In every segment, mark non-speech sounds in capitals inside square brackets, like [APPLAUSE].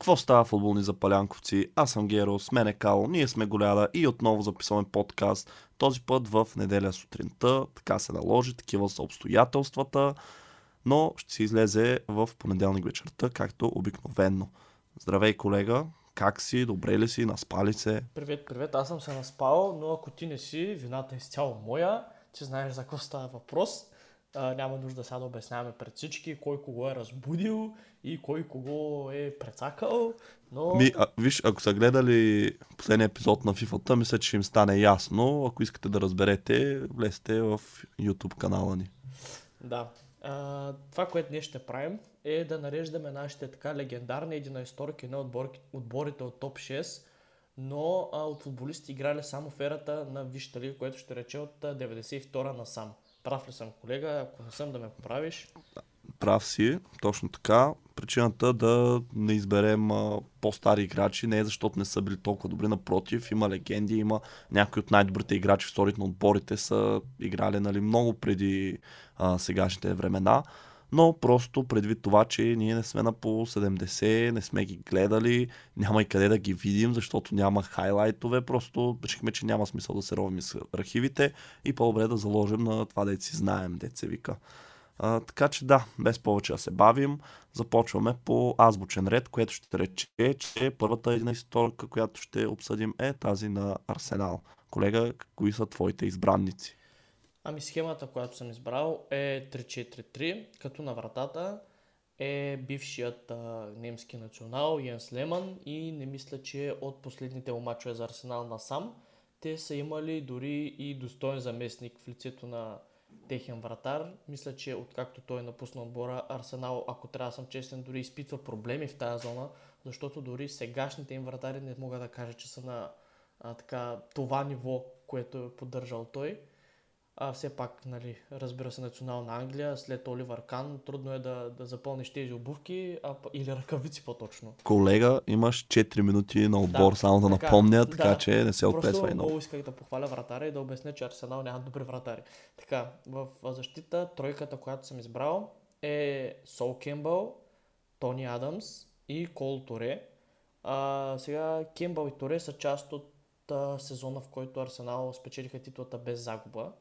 Какво става футболни запалянковци? Аз съм Геро, с мен е Кал, ние сме Голяда и отново записваме подкаст. Този път в неделя сутринта, така се наложи, такива са обстоятелствата, но ще се излезе в понеделник вечерта, както обикновенно. Здравей, колега, как си, добре ли си, наспали се? Привет, привет, аз съм се наспал, но ако ти не си, вината е изцяло моя, ти знаеш за какво става въпрос. А, няма нужда сега да обясняваме пред всички кой кого е разбудил и кой кого е прецакал, но... Ми, а, виж, ако са гледали последния епизод на FIFA, мисля, че им стане ясно. Ако искате да разберете, влезте в YouTube канала ни. Да. А, това, което ние ще правим, е да нареждаме нашите така легендарни единаисторки на отбор, отборите от топ 6, но а, от футболисти играли само в ерата на Висшата лига, което ще рече от а, 92-а насам. Прав ли съм, колега? Ако не съм да ме поправиш. Прав си, точно така. Причината да не изберем а, по-стари играчи не е защото не са били толкова добри, напротив, има легенди, има някои от най-добрите играчи в историята на отборите са играли нали, много преди а, сегашните времена, но просто предвид това, че ние не сме на по 70, не сме ги гледали, няма и къде да ги видим, защото няма хайлайтове, просто решихме, че няма смисъл да се ровим с архивите и по-добре да заложим на това да си знаем, деца вика. А, така че да, без повече да се бавим, започваме по азбучен ред, което ще рече, че първата една историка, която ще обсъдим е тази на Арсенал. Колега, кои са твоите избранници? Ами схемата, която съм избрал е 3-4-3, като на вратата е бившият а, немски национал Йенс Леман и не мисля, че от последните му мачове за Арсенал насам те са имали дори и достоен заместник в лицето на техен вратар. Мисля, че откакто той напусна отбора, Арсенал, ако трябва да съм честен, дори изпитва проблеми в тази зона, защото дори сегашните им вратари не мога да кажа, че са на а, така, това ниво, което е поддържал той. А, все пак, нали, разбира се, национална Англия, след Оливър Кан, трудно е да, да запълниш тези обувки, а, или ръкавици по-точно. Колега, имаш 4 минути на отбор, Да, само да така, напомня, така да. че не се отпесвай много. много исках да похваля вратаря и да обясня, че Арсенал няма добри вратари. Така, в защита тройката, която съм избрал е Сол Кембъл, Тони Адамс и Кол Торе. А, сега Кембъл и Торе са част от а, сезона, в който Арсенал спечелиха титлата без загуба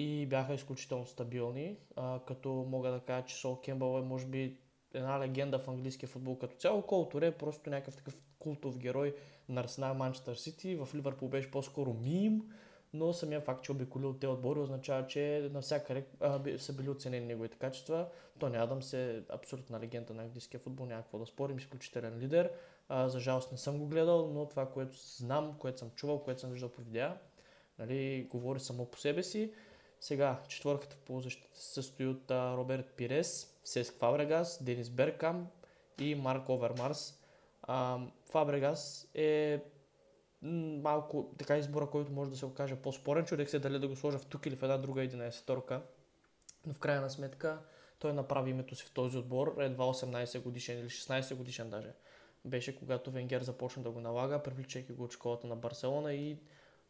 и бяха изключително стабилни, а, като мога да кажа, че Сол Кембъл е може би една легенда в английския футбол като цяло. Кол Торе е просто някакъв такъв култов герой на Арсенал Манчестър Сити. В Ливърпул беше по-скоро мим, но самия факт, че обиколил те отбори означава, че навсякъде са били оценени неговите качества. Тони Адамс е абсолютна легенда на английския футбол, няма какво да спорим, изключителен лидер. А, за жалост не съм го гледал, но това, което знам, което съм чувал, което съм виждал по видеа, нали, говори само по себе си. Сега, четвърката в полузащита се състои от а, Роберт Пирес, Сеск Фабрегас, Денис Беркам и Марк Овермарс. А, Фабрегас е малко така избора, който може да се окаже по-спорен. Чудех се дали да го сложа в тук или в една друга 11-торка. Но в крайна сметка той направи името си в този отбор едва 18 годишен или 16 годишен даже. Беше когато Венгер започна да го налага, привличайки го от школата на Барселона и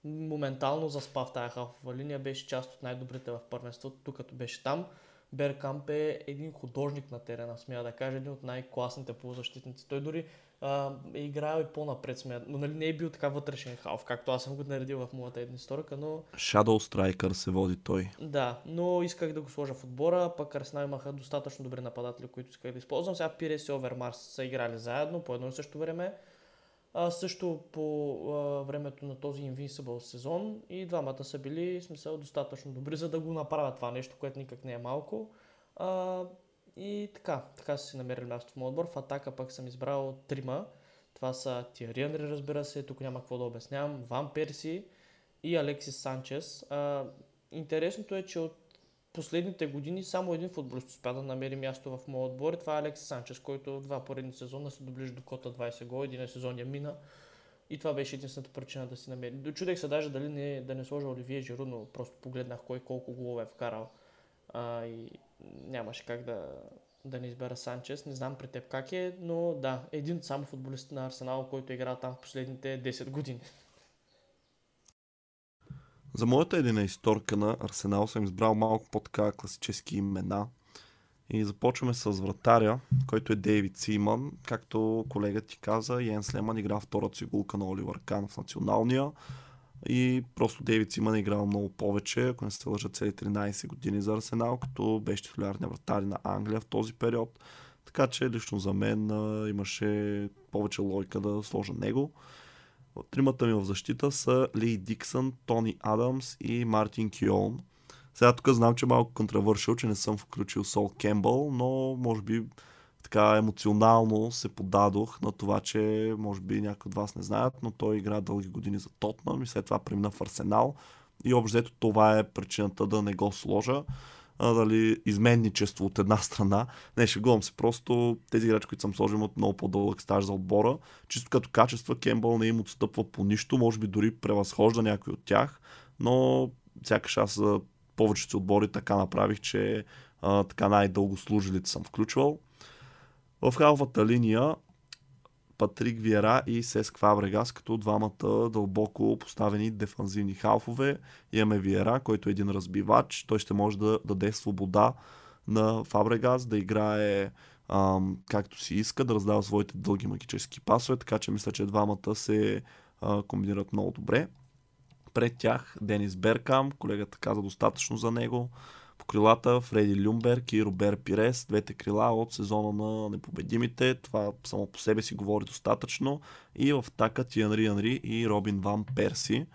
моментално заспа в тая халфова линия, беше част от най-добрите в първенството, тук като беше там. Беркамп е един художник на терена, смея да кажа, един от най-класните полузащитници. Той дори а, е играл и по-напред, смея, но нали, не е бил така вътрешен халф, както аз съм го наредил в моята една историка, но Shadow Striker се води той. да, но исках да го сложа в отбора, пък Арсенал имаха достатъчно добри нападатели, които исках да използвам. Сега Пирес и Овермарс са играли заедно по едно и също време. А, също по а, времето на този Invincible сезон и двамата са били смисъл достатъчно добри, за да го направят това нещо, което никак не е малко. А, и така, така са си намерили място в моят отбор. В атака пък съм избрал трима. Това са Тиари разбира се, тук няма какво да обяснявам, Ван Перси и Алексис Санчес. А, интересното е, че от последните години само един футболист успя да намери място в моят отбор това е Алекси Санчес, който два поредни сезона се доближи до кота 20 гола, един сезон я мина. И това беше единствената причина да си намери. Дочудех се даже дали не, да не сложа Оливие Жиру, но просто погледнах кой колко голове е вкарал. А, и нямаше как да, да не избера Санчес. Не знам при теб как е, но да, един само футболист на Арсенал, който е играл там в последните 10 години. За моята една историка на Арсенал съм избрал малко по-така класически имена. И започваме с вратаря, който е Дейвид Симън. Както колега ти каза, Йен Слеман игра втората си гулка на Оливър Кан в националния. И просто Дейвид Симън е играл много повече, ако не се лъжа цели 13 години за Арсенал, като беше титулярния вратар на Англия в този период. Така че лично за мен имаше повече лойка да сложа него. Тримата ми в защита са Ли Диксън, Тони Адамс и Мартин Кион. Сега тук знам, че е малко контравършил, че не съм включил Сол Кембъл, но може би така емоционално се подадох на това, че може би някои от вас не знаят, но той игра дълги години за Тотнам и след това премина в Арсенал. И общо това е причината да не го сложа. А, дали изменничество от една страна. Не, шегувам се. Просто тези играчи, които съм сложил от много по-дълъг стаж за отбора, чисто като качества Кембъл не им отстъпва по нищо, може би дори превъзхожда някой от тях, но сякаш аз за повечето отбори така направих, че а, така най-дълго служилите съм включвал. В халфата линия Патрик Виера и Сеск Фабрегас като двамата дълбоко поставени дефанзивни халфове. Имаме Виера, който е един разбивач. Той ще може да даде свобода на Фабрегас да играе ам, както си иска, да раздава своите дълги магически пасове, така че мисля, че двамата се а, комбинират много добре. Пред тях Денис Беркам, колегата каза достатъчно за него. По крилата Фреди Люмберг и Робер Пирес, двете крила от сезона на непобедимите. Това само по себе си говори достатъчно. И в така Тианри Анри и Робин Ван Перси.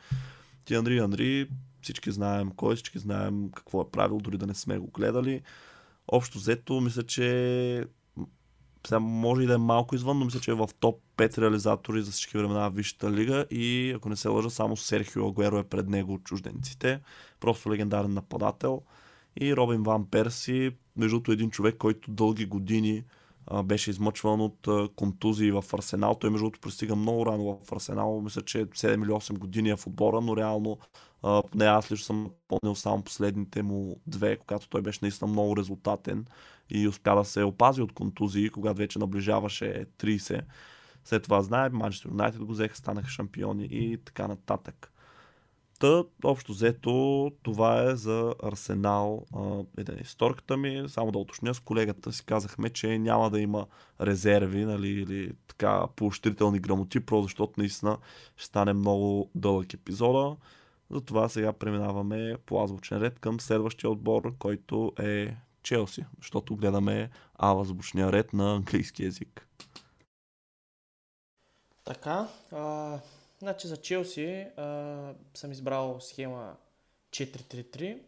Тианри Анри, всички знаем кой, всички знаем какво е правил, дори да не сме го гледали. Общо взето, мисля, че сега може и да е малко извън, но мисля, че е в топ 5 реализатори за всички времена в Висшата лига и ако не се лъжа, само Серхио Агуеро е пред него от чужденците. Просто легендарен нападател. И Робин Ван Перси, между един човек, който дълги години а, беше измъчван от а, контузии в Арсенал. Той между другото пристига много рано в Арсенал. Мисля, че 7 или 8 години е в отбора, но реално а, не аз лично съм помнил само последните му две, когато той беше наистина много резултатен и успя да се опази от контузии, когато вече наближаваше 30. След това знаем, Манчестър Юнайтед го взеха, станаха шампиони и така нататък. Та, общо взето, това е за Арсенал един историката ми. Само да уточня, с колегата си казахме, че няма да има резерви нали, или така поощрителни грамоти, просто защото наистина ще стане много дълъг епизода. Затова сега преминаваме по азбучен ред към следващия отбор, който е Челси, защото гледаме азбучния ред на английски язик. Така, а, значи за Челси а, съм избрал схема 4-3-3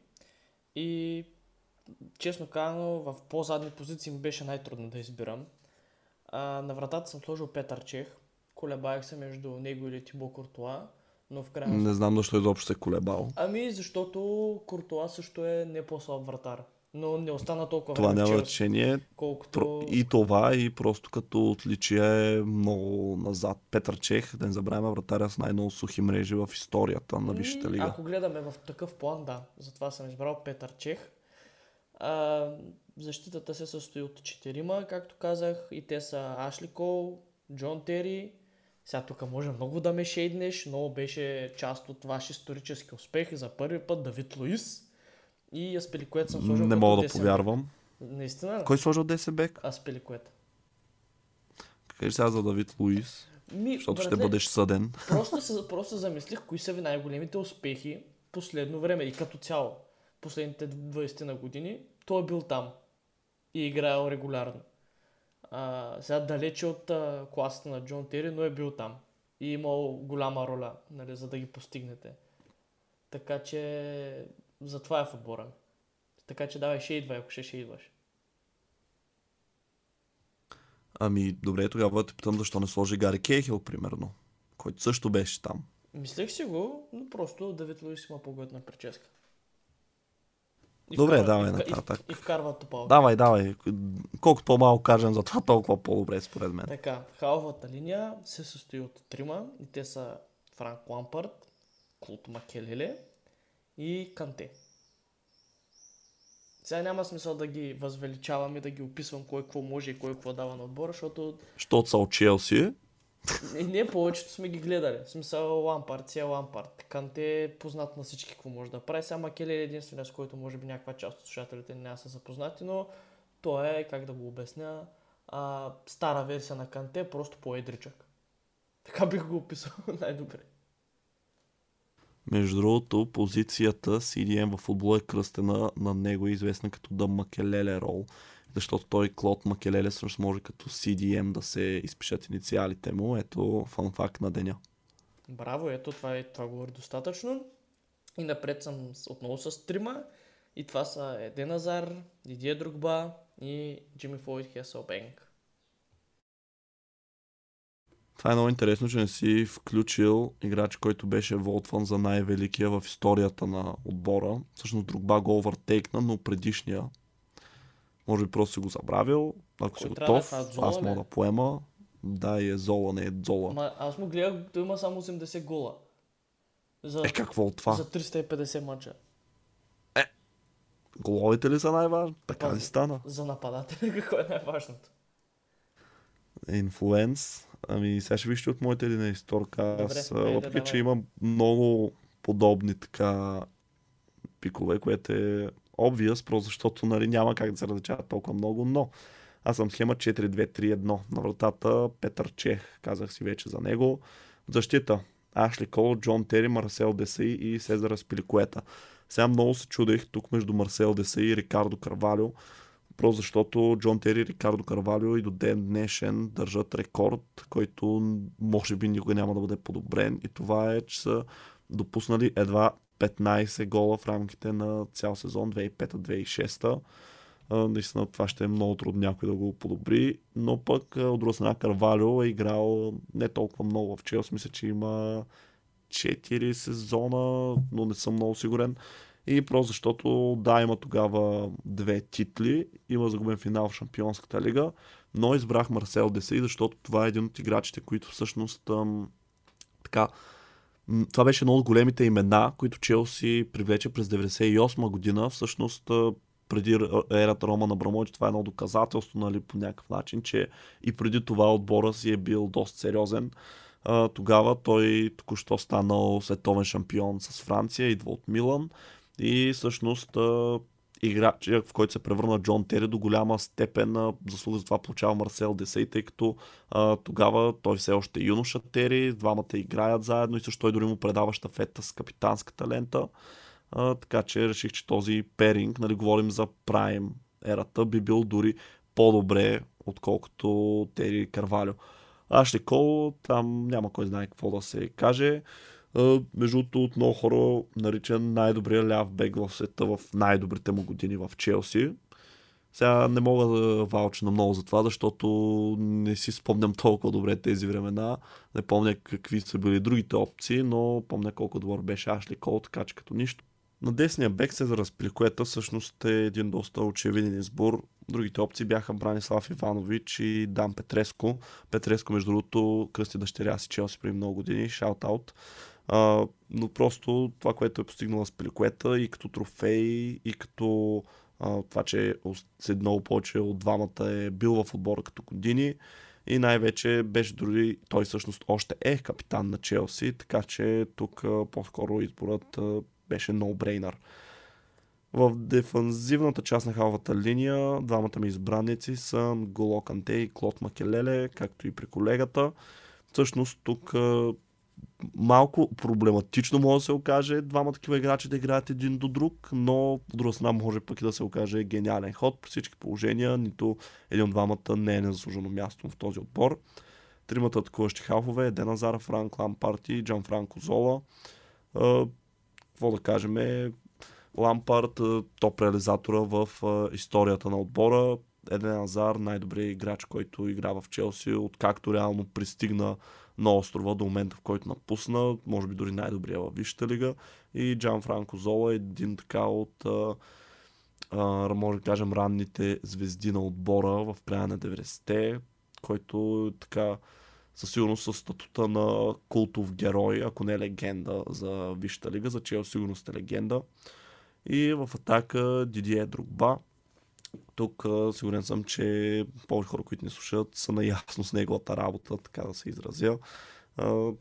и честно казано в по-задни позиции ми беше най-трудно да избирам. А, на вратата съм сложил Петър Чех, колебаях се между него или Тибо Куртуа, но в крайна Не знам защо изобщо се е колебал. Ами защото Куртуа също е не по-слаб вратар но не остана толкова Това няма значение. Колкото... И това, и просто като отличие е много назад. Петър Чех, да не забравяме, вратаря с най-много сухи мрежи в историята на Висшата лига. Ако гледаме в такъв план, да. Затова съм избрал Петър Чех. А, защитата се състои от четирима, както казах, и те са Ашли Кол, Джон Тери. Сега тук може много да ме шейднеш, но беше част от ваш исторически успех за първи път Давид Луис и Аспеликует съм сложил Не мога да повярвам. Наистина? Кой сложил Десебек? Аспеликует. Кажи сега за Давид Луис. Ми, защото братле, ще бъдеш съден. Просто, [LAUGHS] просто замислих кои са ви най-големите успехи последно време и като цяло. Последните 20 на години той е бил там и играел регулярно. А, сега далече от а, класата на Джон Тери, но е бил там и имал голяма роля, нали, за да ги постигнете. Така че затова е в отбора. Така че давай, ще идва, ако ще, ще идваш. Ами, добре, тогава те питам защо не сложи Гари Кейхил, примерно, който също беше там. Мислех си го, но просто Давид Луис има по-готна прическа. И Добре, вкарва- давай и вка- и- нататък. И, вкарва топалка. Давай, давай. Колкото по-малко кажем за това, толкова по-добре според мен. Така, халфата линия се състои от трима и те са Франк Лампард, Клут Макелеле и Канте. Сега няма смисъл да ги възвеличавам и да ги описвам кой какво може и кой какво дава на отбора, защото Щото са от Челси. не, не повечето сме ги гледали. В смисъл Лампард си е Лампард. Канте е познат на всички какво може да прави. Сега Макелеле е единствения, с който може би някаква част от слушателите не са запознати, но той е, как да го обясня, а, стара версия на Канте, просто по-едричък. Така бих го описал [LAUGHS] най-добре. Между другото, позицията CDM в футбола е кръстена на него, е известна като да Макелеле рол, защото той Клод Макелеле всъщност може като CDM да се изпишат инициалите му. Ето фанфакт на деня. Браво, ето това, е, това говори достатъчно. И напред съм отново с трима. И това са Еден Азар, Дидия Другба и Джимми Флойд Хеселбенк. Това е много интересно, че не си включил играч, който беше волтван за най-великия в историята на отбора. Всъщност Другба го овъртейкна, но предишния. Може би просто си го забравил. Ако си Кой да е готов, Зола аз мога да поема. Да, и е Зола, не е Зола. Ма, аз му гледах, той има само 80 гола. За, Е, какво от това? за 350 мача. Головите ли са най-важни? Така ли стана? За нападателя [LAUGHS] какво е най-важното? Инфлуенс. Ами сега ще вижте от моята един историка. Аз, въпреки, че давай. имам много подобни така пикове, което е obvious, просто защото нали, няма как да се различават толкова много, но аз съм схема 4-2-3-1. На вратата Петър Чех, казах си вече за него. Защита Ашли Кол, Джон Тери, Марсел Десаи и Сезар Спиликуета. Сега много се чудех тук между Марсел Десаи и Рикардо Карвалио, просто защото Джон Тери Рикардо Карвалио и до ден днешен държат рекорд, който може би никога няма да бъде подобрен и това е, че са допуснали едва 15 гола в рамките на цял сезон 2005-2006. А, Наистина това ще е много трудно някой да го подобри, но пък от друга страна Карвалио е играл не толкова много в Челс. Мисля, че има 4 сезона, но не съм много сигурен. И просто защото, да, има тогава две титли, има загубен финал в Шампионската лига, но избрах Марсел Десей, защото това е един от играчите, които всъщност ам, така, това беше едно от големите имена, които Челси привлече през 98 година. Всъщност преди ерата Рома на Брамович, това е едно доказателство, нали, по някакъв начин, че и преди това отбора си е бил доста сериозен. Тогава той току-що станал световен шампион с Франция, идва от Милан и всъщност играч, в който се превърна Джон Тери до голяма степен заслуга за това получава Марсел Десей, тъй като а, тогава той все още е юноша Тери, двамата играят заедно и също той дори му предава щафета с капитанската лента. А, така че реших, че този перинг, нали, говорим за прайм ерата, би бил дори по-добре, отколкото Тери Карвалио. Ашли Кол, там няма кой знае какво да се каже. Между другото, от много хора наричан най-добрия ляв бек в света в най-добрите му години в Челси. Сега не мога да валча на много за това, защото не си спомням толкова добре тези времена. Не помня какви са били другите опции, но помня колко добър беше Ашли Кол, така че като нищо. На десния бек се за разпликуета всъщност е един доста очевиден избор. Другите опции бяха Бранислав Иванович и Дан Петреско. Петреско, между другото, кръсти дъщеря си Челси преди много години, шаут-аут. А, но просто това, което е постигнала с Пеликуета и като трофей, и като а, това, че е много повече от двамата е бил в отбора като години и най-вече беше дори, той всъщност още е капитан на Челси, така че тук а, по-скоро изборът а, беше no-brainer. В дефанзивната част на халвата линия двамата ми избранници са Голо Канте и Клод Макелеле, както и при колегата. Всъщност тук а, малко проблематично може да се окаже двама такива играчи да играят един до друг, но от друга страна може пък и да се окаже гениален ход при всички положения. Нито един от двамата не е незаслужено място в този отбор. Тримата атакуващи халфове е Деназар, Франк Лампарт и Джан Франко Зола. Какво да кажем е Лампард, а, топ реализатора в историята на отбора. Еден Азар, най-добрият играч, който игра в Челси, откакто реално пристигна на острова до момента, в който напусна, може би дори най-добрия във Висшата лига. И Джан Франко Зола е един така от а, а, може да кажем, ранните звезди на отбора в края на 90-те, който така със сигурност със статута на култов герой, ако не е легенда за Висшата лига, за Чел сигурност е легенда. И в атака Дидие Другба. Тук сигурен съм, че повече хора, които ни слушат, са наясно с неговата работа, така да се изразя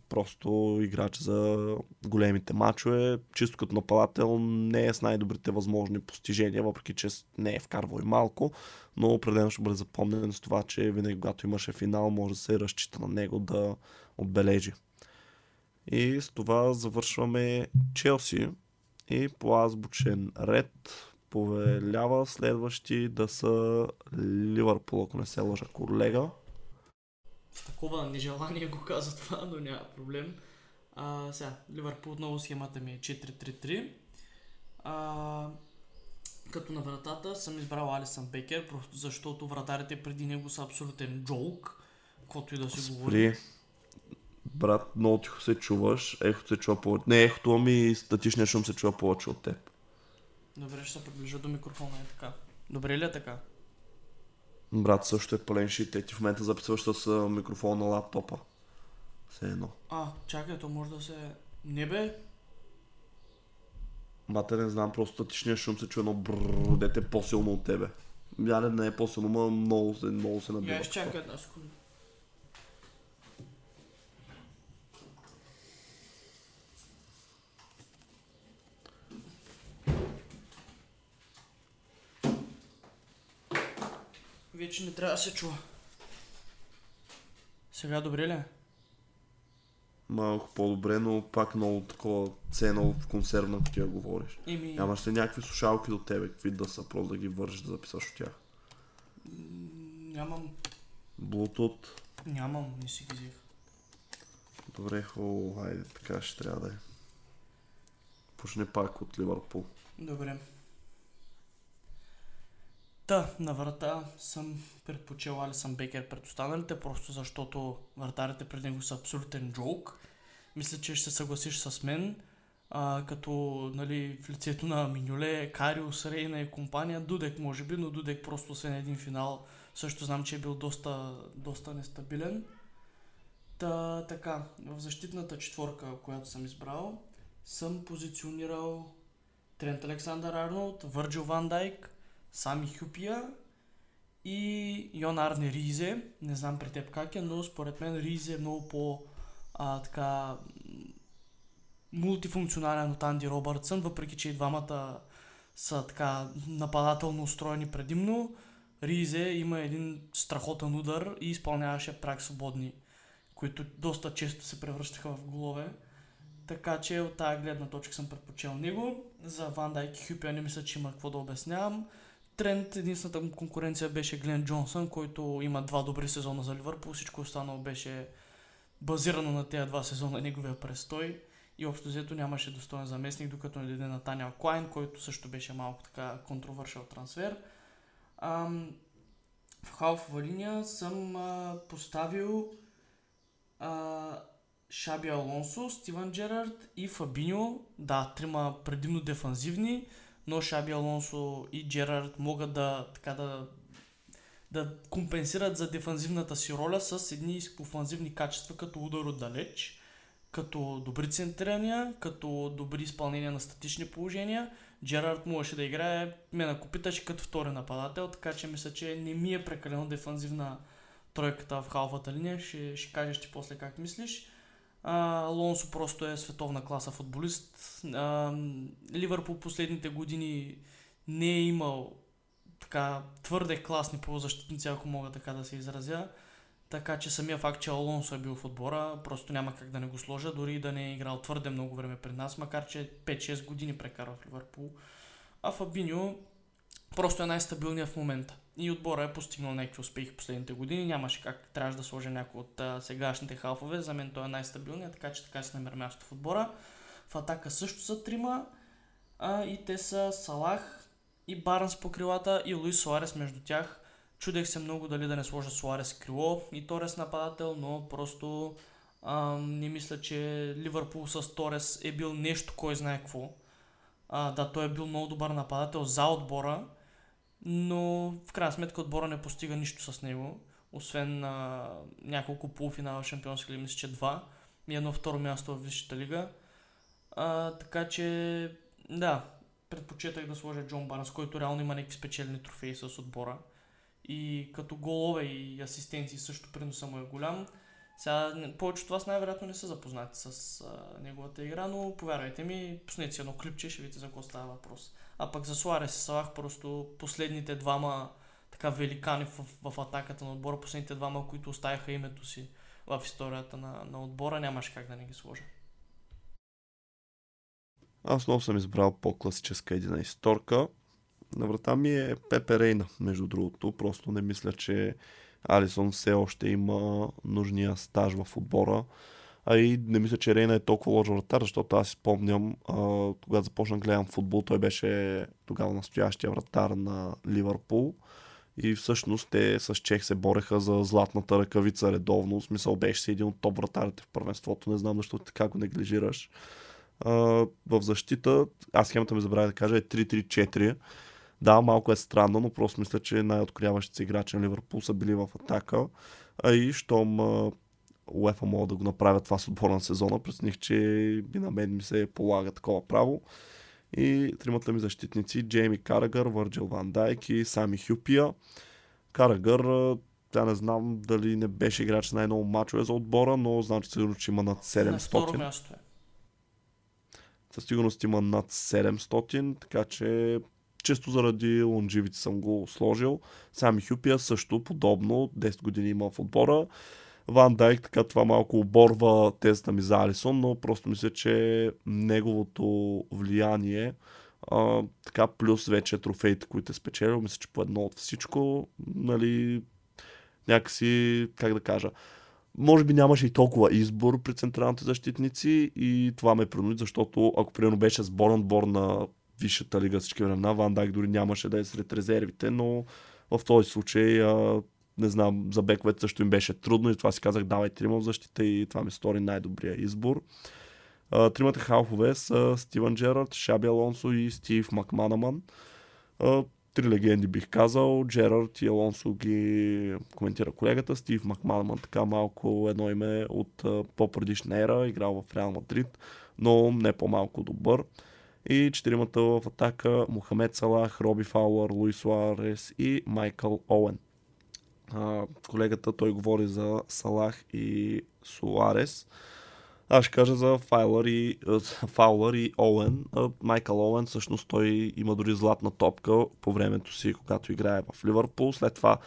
просто играч за големите мачове. Чисто като нападател не е с най-добрите възможни постижения, въпреки че не е вкарвал и малко, но определено ще бъде запомнен с това, че винаги когато имаше финал, може да се разчита на него да отбележи. И с това завършваме Челси и по азбучен ред повелява следващи да са Ливърпул, ако не се лъжа колега с такова нежелание го каза това, но няма проблем. А, сега, Ливърпул отново схемата ми е 4-3-3. А, като на вратата съм избрал Алисън Бекер, просто защото вратарите преди него са абсолютен джолк, каквото и да се говори. Брат, много тихо се чуваш, ехото се чува повече. Не ехото, ами статичният шум се чува повече от теб. Добре, ще се приближа до микрофона, е така. Добре ли е така? Брат също е пълен шит. Ти в момента записваш с микрофон на лаптопа. Все едно. А, чакай, то може да се... Не бе? Мате не знам, просто статичният шум се чуе едно брррр, дете е по-силно от тебе. Яне не е по-силно, но много, се, много се набива. Я изчакай една секунда. Вече не трябва да се чува. Сега добре ли е? Малко по-добре, но пак много такова цено в консервна, като я говориш. Еми... Нямаш ли някакви слушалки до тебе, какви да са, просто да ги вържиш да записаш от тях? Нямам. Bluetooth? Нямам, не си ги взех. Добре, хубаво, хайде, така ще трябва да е. Почне пак от Ливърпул. Добре. Та, на врата съм предпочел Алисън Бекер пред останалите, просто защото вратарите пред него са абсолютен джок. Мисля, че ще се съгласиш с мен, а, като нали, в лицето на Минюле, Кариус, Рейна и компания, Дудек може би, но Дудек просто след един финал също знам, че е бил доста, доста нестабилен. Та, така, в защитната четворка, която съм избрал, съм позиционирал Трент Александър Арнолд, Върджил Ван Дайк, Сами Хюпия и Йон Арне Ризе. Не знам при теб как е, но според мен Ризе е много по а, така мултифункционален от Анди Робъртсън, въпреки че и двамата са така нападателно устроени предимно. Ризе има един страхотен удар и изпълняваше прак свободни, които доста често се превръщаха в голове. Така че от тази гледна точка съм предпочел него. За Ван Дайк и Хюпия не мисля, че има какво да обяснявам. Тренд, единствената му конкуренция беше Глен Джонсън, който има два добри сезона за Ливърпул. Всичко останало беше базирано на тези два сезона неговия престой. И общо взето нямаше достоен заместник, докато не дойде на Таня Клайн, който също беше малко така контровършал трансфер. Ам, в халфова линия съм а, поставил а, Шаби Алонсо, Стивън Джерард и Фабиньо. Да, трима предимно дефанзивни но Шаби Алонсо и Джерард могат да, така да, да компенсират за дефанзивната си роля с едни офанзивни качества, като удар отдалеч, като добри центрирания, като добри изпълнения на статични положения. Джерард можеше да играе, мен ако питаш, като втори нападател, така че мисля, че не ми е прекалено дефанзивна тройката в халфата линия. Ще, ще кажеш ти после как мислиш. Лонсо просто е световна класа футболист. А, Ливърпул последните години не е имал така твърде класни полузащитници, ако мога така да се изразя. Така че самия факт, че Алонсо е бил в отбора, просто няма как да не го сложа, дори да не е играл твърде много време пред нас, макар че 5-6 години прекарва в Ливърпул. А Фабиньо просто е най-стабилният в момента и отбора е постигнал някакви успехи последните години. Нямаше как трябваше да сложа някой от а, сегашните халфове. За мен той е най-стабилният, така че така си намира място в отбора. В атака също са трима а, и те са Салах и Барнс по крилата и Луис Суарес между тях. Чудех се много дали да не сложа Суарес крило и Торес нападател, но просто а, не мисля, че Ливърпул с Торес е бил нещо, кой знае какво. А, да, той е бил много добър нападател за отбора, но в крайна сметка отбора не постига нищо с него, освен а, няколко полуфинала в Шампионска лига, мисля, че два и едно второ място в Висшата лига. А, така че, да, предпочитах да сложа Джон Барнс, който реално има някакви спечелени трофеи с отбора. И като голове и асистенции също приноса му е голям. Сега, повечето от вас най-вероятно не са запознати с а, неговата игра, но повярвайте ми, пуснете си едно клипче, ще видите за какво става въпрос. А пък за Суарес и Салах просто последните двама така великани в, в, атаката на отбора, последните двама, които оставяха името си в историята на, на отбора, нямаше как да не ги сложа. Аз много съм избрал по-класическа една исторка. На врата ми е Пепе Рейна, между другото. Просто не мисля, че Алисон все още има нужния стаж в отбора. А и не мисля, че Рейна е толкова лош вратар, защото аз спомням, а, когато започнах гледам футбол, той беше тогава настоящия вратар на Ливърпул. И всъщност те с Чех се бореха за златната ръкавица редовно. В смисъл беше си един от топ вратарите в първенството. Не знам защо така го неглижираш. А, в защита, аз схемата ми забравя да кажа, е 3-3-4. Да, малко е странно, но просто мисля, че най-откоряващите играчи на Ливърпул са били в атака. А и щом УЕФА могат да го направят това с отбора на сезона, прецених, че и на мен ми се полага такова право. И тримата ми защитници, Джейми Карагър, Върджил Ван Дайк и Сами Хюпия. Карагър, тя не знам дали не беше играч с най-много мачове за отбора, но знам, че сигурно, че има над 700. На второ място е. Със сигурност има над 700, така че често заради лонживите съм го сложил. Сами Хюпия също подобно, 10 години има в отбора. Ван Дайк, така това малко оборва тезата ми за Алисон, но просто мисля, че неговото влияние а, така плюс вече трофеите, които е спечелил, мисля, че по едно от всичко, нали, някакси, как да кажа, може би нямаше и толкова избор при централните защитници и това ме принуди, защото ако примерно беше сборен отбор на Висшата лига всички времена, Ван Дайк дори нямаше да е сред резервите, но в този случай а, не знам, за бековете също им беше трудно и това си казах, давай трима в защита и това ми стори най-добрия избор. А, тримата халфове са Стивън Джерард, Шаби Алонсо и Стив Макманаман. А, три легенди бих казал. Джерард и Алонсо ги коментира колегата. Стив Макманаман така малко едно име от по-предишна ера, играл в Реал Мадрид, но не по-малко добър. И четиримата в атака Мохамед Салах, Роби Фауър, Луис Суарес и Майкъл Оуен а, колегата той говори за Салах и Суарес. Аз ще кажа за Файлър и, [LAUGHS] Фаулър и Оуен. Майкъл Оуен всъщност той има дори златна топка по времето си, когато играе в Ливърпул. След това,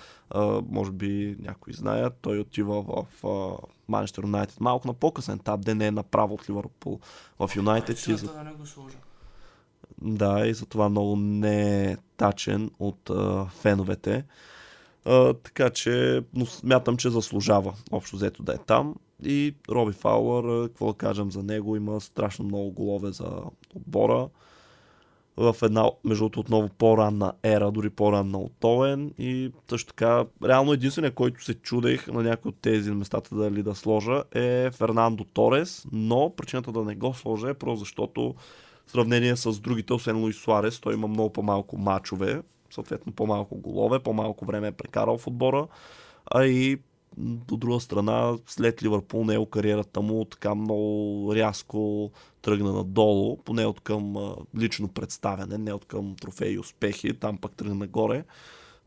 може би някои знаят, той отива в Манчестър Юнайтед малко на по-късен етап, де не е направо от Ливърпул в Юнайтед. И за... да не го сложа. Да, и затова много не е тачен от а, феновете. А, така че, но смятам, че заслужава общо взето да е там. И Роби Фауър, какво да кажем за него, има страшно много голове за отбора. В една, между другото, отново по-ранна ера, дори по-ранна от Оуен. И също така, реално единственият, който се чудех на някои от тези местата дали да сложа е Фернандо Торес, но причината да не го сложа е просто защото в сравнение с другите, освен Луис Суарес, той има много по-малко мачове съответно по-малко голове, по-малко време е прекарал в отбора, а и от друга страна, след Ливърпул него кариерата му така много рязко тръгна надолу, поне от към лично представяне, не от към трофеи и успехи, там пък тръгна нагоре.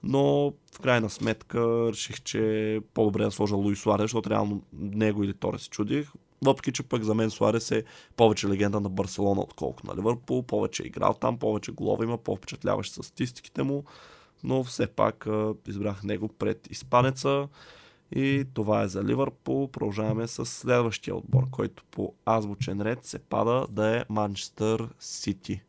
Но в крайна сметка реших, че по-добре да сложа Луис Суарес, защото реално него или Торе се чудих. Въпреки, че пък за мен Суарес е повече легенда на Барселона, отколкото на Ливърпул. Повече е играл там, повече голове има, по-впечатляващи са статистиките му. Но все пак избрах него пред Испанеца. И това е за Ливърпул. Продължаваме с следващия отбор, който по азбучен ред се пада да е Манчестър Сити.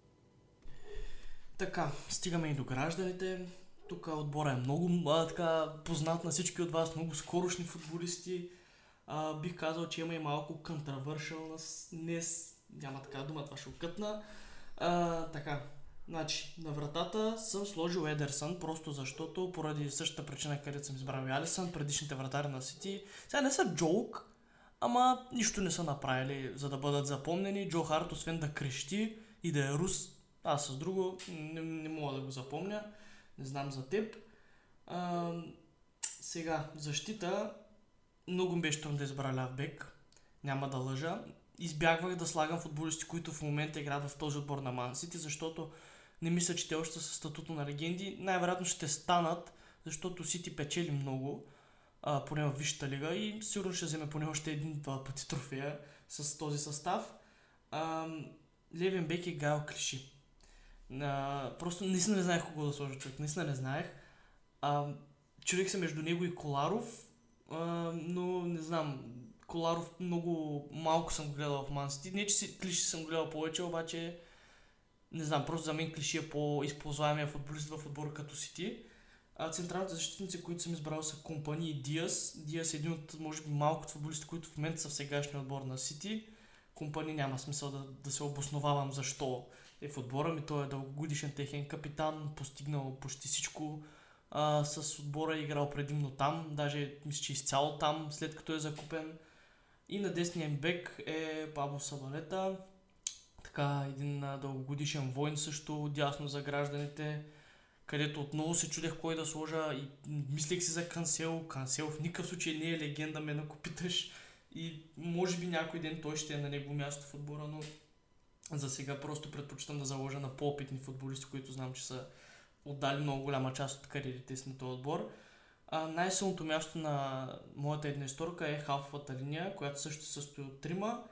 Така, стигаме и до гражданите. Тук отбора е много а, така, познат на всички от вас, много скорошни футболисти а, бих казал, че има и малко controversial, не, няма така дума, това ще окътна. А, така, значи, на вратата съм сложил Едерсън, просто защото, поради същата причина, където съм избрал Алисън, предишните вратари на Сити, сега не са джоук, ама нищо не са направили, за да бъдат запомнени. Джо Харт, освен да крещи и да е рус, аз с друго не, не мога да го запомня. Не знам за теб. А, сега, защита. Много ми беше трудно да избра ляв бек. Няма да лъжа. Избягвах да слагам футболисти, които в момента играят в този отбор на Ман Сити, защото не мисля, че те още са статуто на легенди. Най-вероятно ще станат, защото Сити печели много, а, поне в Висшата лига и сигурно ще вземе поне още един-два пъти трофея с този състав. А, левен бек е Гайл Клиши. А, просто наистина не знаех кого да сложа човек, наистина не знаех. А, чудих се между него и Коларов, но не знам, Коларов много малко съм гледал в Мансити. Не, че си, Клиши съм гледал повече, обаче не знам, просто за мен Клиши е по-използваемия футболист в отбора като Сити. А централните защитници, които съм избрал са Компани и Диас. Диас е един от, може би, малкото футболисти, които в момента са в сегашния отбор на Сити. Компани няма смисъл да, да се обосновавам защо е в отбора ми. Той е дългогодишен техен капитан, постигнал почти всичко а, с отбора, играл предимно там, даже мисля, че изцяло там, след като е закупен. И на десния бек е Пабло Сабалета, така един а, дългогодишен войн също, дясно за гражданите, където отново се чудех кой да сложа и мислех си за Кансел. Кансел в никакъв случай не е легенда, ме ако питаш. И може би някой ден той ще е на него място в отбора, но за сега просто предпочитам да заложа на по-опитни футболисти, които знам, че са отдали много голяма част от кариерите си на този отбор. А, най-силното място на моята една историка е халфовата линия, която също състои от трима.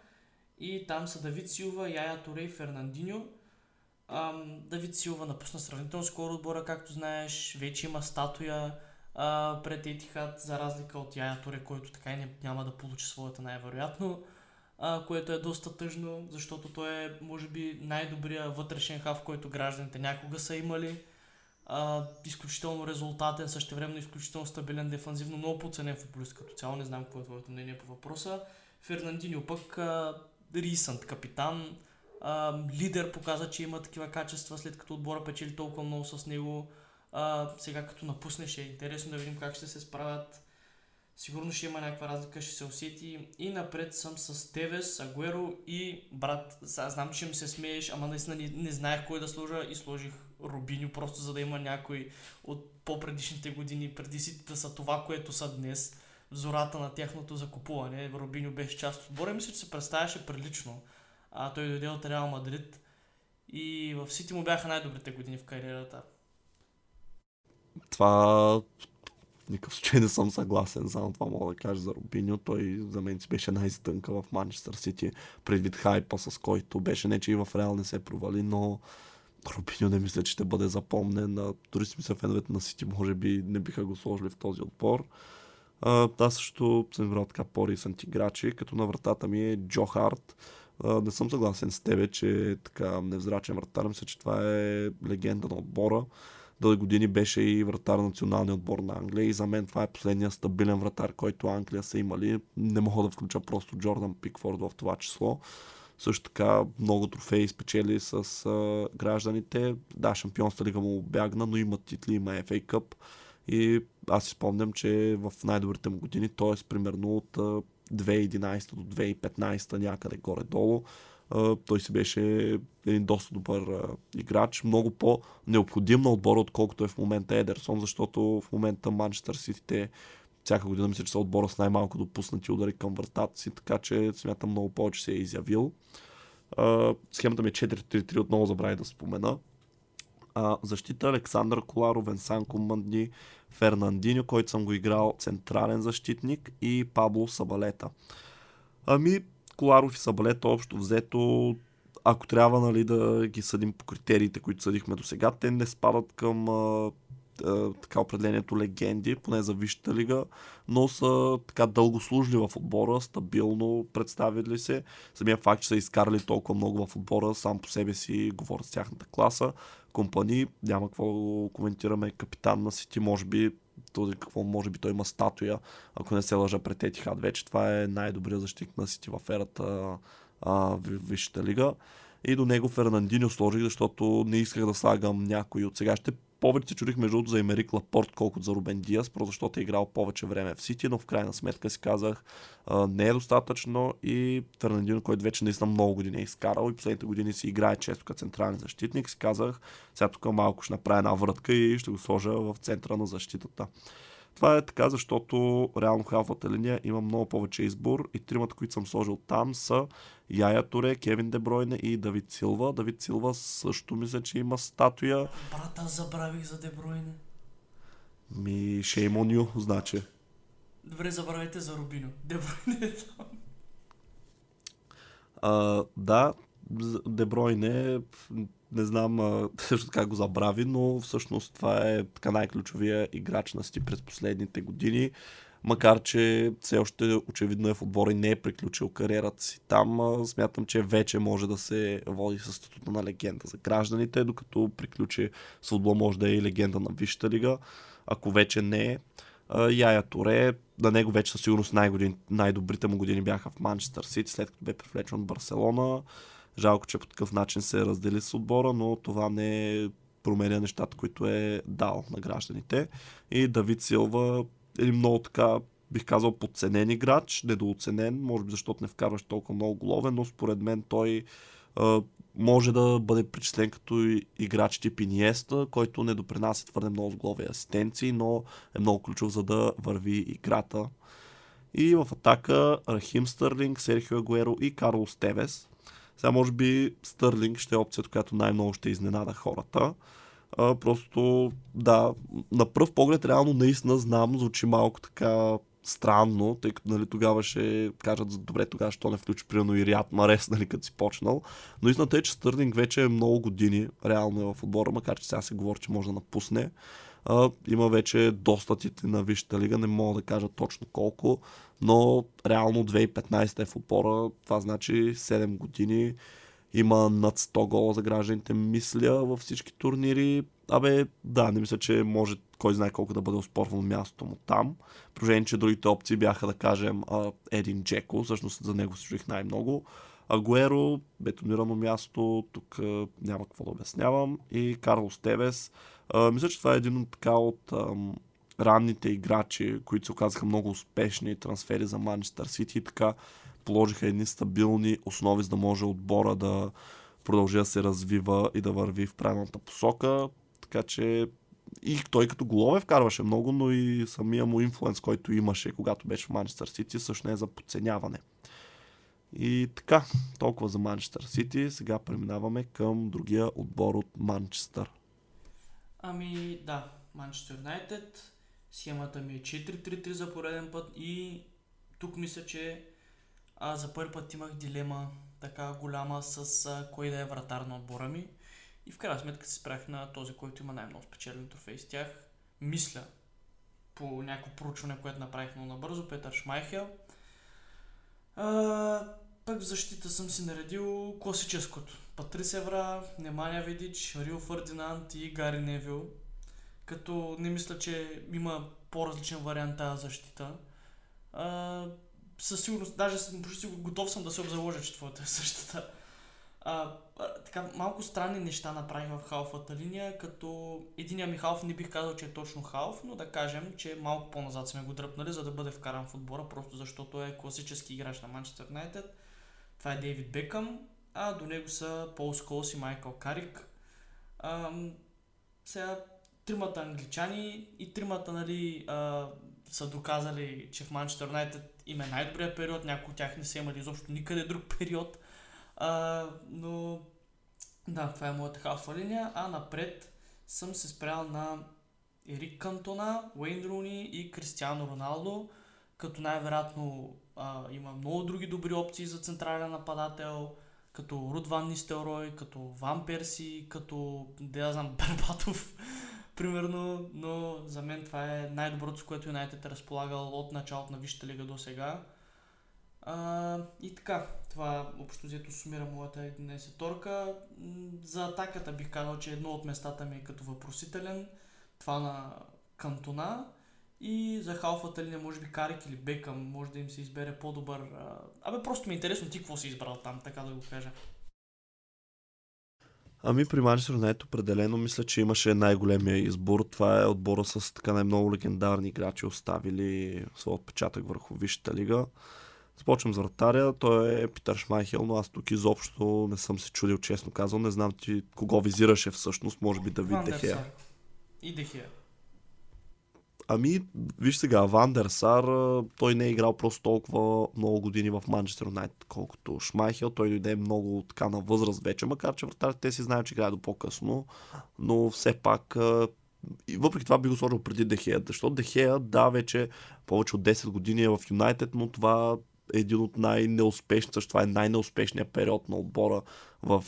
И там са Давид Силва, Яя Торе и Фернандиньо. Ам, Давид Силва напусна сравнително скоро отбора, както знаеш. Вече има статуя а, пред Етихат, за разлика от Яя Торе, който така и не, няма да получи своята най-вероятно. А, което е доста тъжно, защото той е, може би, най-добрият вътрешен хав, който гражданите някога са имали. Изключително резултатен, същевременно изключително стабилен, дефанзивно, много подценен футболист като цяло. Не знам какво е твоето мнение по въпроса. Фернандиньо пък рисант капитан, а, лидер показа, че има такива качества, след като отбора печели толкова много с него. А, сега като напусне е интересно да видим как ще се справят. Сигурно ще има някаква разлика, ще се усети. И напред съм с Тевес, Агуеро и брат. Знам, че ми се смееш, ама наистина не, не знаех кой да сложа и сложих Рубиньо, просто за да има някой от по-предишните години, преди си да са това, което са днес, в зората на тяхното закупуване. Рубиньо беше част от отбора. Мисля, че се представяше прилично. А той дойде от Реал Мадрид и в Сити му бяха най-добрите години в кариерата. Това никакъв случай не съм съгласен, само това мога да кажа за Рубиньо. Той за мен си беше най-стънка в Манчестър Сити, предвид хайпа, с който беше. Не, че и в Реал не се провали, но Рубиньо не мисля, че ще бъде запомнен. Дори си мисля, феновете на Сити може би не биха го сложили в този отбор. Аз също съм избрал така по-рисант играчи, като на вратата ми е Джо Харт. Не съм съгласен с тебе, че е така невзрачен вратар. Мисля, че това е легенда на отбора. Дълги години беше и вратар на националния отбор на Англия и за мен това е последния стабилен вратар, който Англия са имали. Не мога да включа просто Джордан Пикфорд в това число. Също така много трофеи спечели с а, гражданите. Да, шампионста лига му бягна, но има титли, има FA Cup. И аз си спомням, че в най-добрите му години, т.е. примерно от 2011 до 2015 някъде горе-долу, той си беше един доста добър играч, много по-необходим на отбора, отколкото е в момента Едерсон, защото в момента Манчестър Сити всяка година мисля, че са отбора с най-малко допуснати удари към вратата си, така че смятам много повече се е изявил. схемата ми е 4-3-3, отново забравя да спомена. А, защита Александър Коларов, Венсан Командни, Фернандиньо, който съм го играл централен защитник и Пабло Сабалета. Ами, Коларов и Сабалета общо взето, ако трябва нали, да ги съдим по критериите, които съдихме до сега, те не спадат към а, а, така определението легенди, поне за Висшата лига, но са така дълго служили в отбора, стабилно представили се. Самия факт, че са изкарали толкова много в отбора, сам по себе си говорят с тяхната класа компании. Няма какво коментираме. Капитан на Сити, може би, този какво, може би той има статуя, ако не се лъжа пред Етихад вече. Това е най-добрият защитник на Сити в ерата Висшата лига. И до него Фернандиньо сложих, защото не исках да слагам някой от сегашните. Повече се чудих между другото за Емерик Лапорт, колкото за Рубен Диас, просто защото е играл повече време в Сити, но в крайна сметка си казах, а, не е достатъчно и Фернандино, който вече наистина много години е изкарал и последните години си играе често като централен защитник, си казах, сега тук малко ще направя една вратка и ще го сложа в центъра на защитата. Това е така, защото реално халфата линия има много повече избор и тримата, които съм сложил там са Яя Туре, Кевин Дебройне и Давид Силва. Давид Силва също мисля, че има статуя. Брат, аз забравих за Дебройне. Ми, shame on you, значи. Добре, забравяйте за Рубино. Дебройне е там. А, да, Дебройне, не знам а, [LAUGHS] също така го забрави, но всъщност това е така най-ключовия играч на Сити през последните години. Макар, че все още очевидно е в отбора и не е приключил кариерата си там, смятам, че вече може да се води с статута на легенда за гражданите, докато приключи с футбол може да е и легенда на Висшата лига. Ако вече не е, Яя Торе, на него вече със сигурност най- най-добрите му години бяха в Манчестър Сити, след като бе привлечен от Барселона. Жалко, че по такъв начин се раздели с отбора, но това не променя нещата, които е дал на гражданите. И Давид Силва е много така, бих казал, подценен играч, недооценен, може би защото не вкарваш толкова много голове, но според мен той а, може да бъде причислен като играч тип Иниеста, който не допринася твърде много с голови асистенции, но е много ключов за да върви играта. И в атака Рахим Стърлинг, Серхио Агуеро и Карлос Тевес. Сега може би Стърлинг ще е опцията, която най-много ще изненада хората. А, просто, да, на пръв поглед реално наистина знам, звучи малко така странно, тъй като нали, тогава ще кажат, добре, тогава що не включи примерно и Риад Марес, [LAUGHS] нали, като си почнал. Но истината е, че Стърлинг вече е много години реално е в отбора, макар че сега се говори, че може да напусне. А, има вече доста на Висшата лига, не мога да кажа точно колко, но реално 2015 е в опора, това значи 7 години. Има над 100 гола за гражданите, мисля, във всички турнири. Абе, да, не мисля, че може кой знае колко да бъде оспорвано мястото му там. Прожение, че другите опции бяха, да кажем, Един Джеко, всъщност за него служих най-много. Агуеро, бетонирано място, тук няма какво да обяснявам. И Карлос Тевес. Мисля, че това е един от така от ам, ранните играчи, които се оказаха много успешни трансфери за Манчестър Сити и така положиха едни стабилни основи, за да може отбора да продължи да се развива и да върви в правилната посока. Така че и той като голове вкарваше много, но и самия му инфлуенс, който имаше, когато беше в Манчестър Сити, също не е за подценяване. И така, толкова за Манчестър Сити. Сега преминаваме към другия отбор от Манчестър. Ами да, Манчестър Юнайтед. Схемата ми е 4-3-3 за пореден път и тук мисля, че а, за първи път имах дилема така голяма с а, кой да е вратар на отбора ми. И в крайна сметка се спрях на този, който има най-много спечелен трофей с тях. Мисля, по някакво проучване, което направих много набързо, Петър Шмайхел. А, пък в защита съм си наредил класическото. Патрис Евра, Неманя Видич, Рио Фърдинант и Гари Невил. Като не мисля, че има по-различен вариант тази защита. А, със сигурност, даже почти готов съм да се обзаложа, че твоята е същата. А, така, малко странни неща направих в халфата линия, като единия ми халф не бих казал, че е точно халф, но да кажем, че малко по-назад сме го дръпнали, за да бъде вкаран в отбора, просто защото е класически играч на Манчестър Юнайтед. Това е Дейвид Бекъм, а до него са Пол Сколс и Майкъл Карик. А, сега, тримата англичани и тримата, нали, а, са доказали, че в Манчестър Юнайтед им е най-добрият период, някои от тях не са имали изобщо никъде друг период. А, но да, това е моята халфа линия, а напред съм се спрял на Ерик Кантона, Уейн Руни и Кристиано Роналдо, като най-вероятно а, има много други добри опции за централен нападател, като Руд Ван Нистелрой, като Ван Перси, като, да знам, [LAUGHS] Бербатов, примерно, но за мен това е най-доброто, с което Юнайтед е разполагал от началото на Висшата лига до сега. А, и така, това общо взето сумира моята 11 торка. За атаката бих казал, че едно от местата ми е като въпросителен. Това на Кантона. И за халфата линия, може би Карик или Бекъм, може да им се избере по-добър. А... Абе, просто ми е интересно ти какво си избрал там, така да го кажа. Ами при Манчестър Юнайтед определено мисля, че имаше най-големия избор. Това е отбора с така най-много легендарни играчи, оставили своя отпечатък върху Висшата лига. Започвам за вратаря. Той е Питър Шмайхел, но аз тук изобщо не съм се чудил, честно казвам. Не знам ти кого визираше всъщност, може би Давид Дехея. И Дехия. Ами, виж сега, Вандер Сар, той не е играл просто толкова много години в Манчестър Юнайтед, колкото Шмайхел. Той дойде много така на възраст вече, макар че вратарите те си знаят, че играе до по-късно, но все пак и въпреки това би го сложил преди Дехея, защото Дехея, да, вече повече от 10 години е в Юнайтед, но това е един от най-неуспешните, също това е най-неуспешният период на отбора в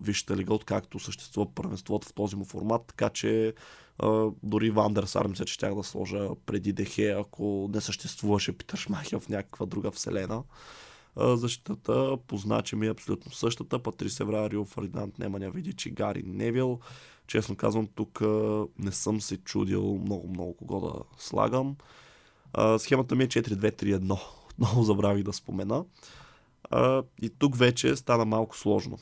Висшата лига, откакто съществува първенството в този му формат, така че а, дори Вандер Сар мисля, че щях да сложа преди Дехе, ако не съществуваше Питър Шмахел в някаква друга вселена. А, защитата по значим е абсолютно същата. Патрис Евра, Рио Фердинанд, Неманя Видичи, Гари Невил. Честно казвам, тук не съм се чудил много-много кого да слагам. Схемата ми е 4-2-3-1. [LAUGHS] Отново забравих да спомена. И тук вече стана малко сложно.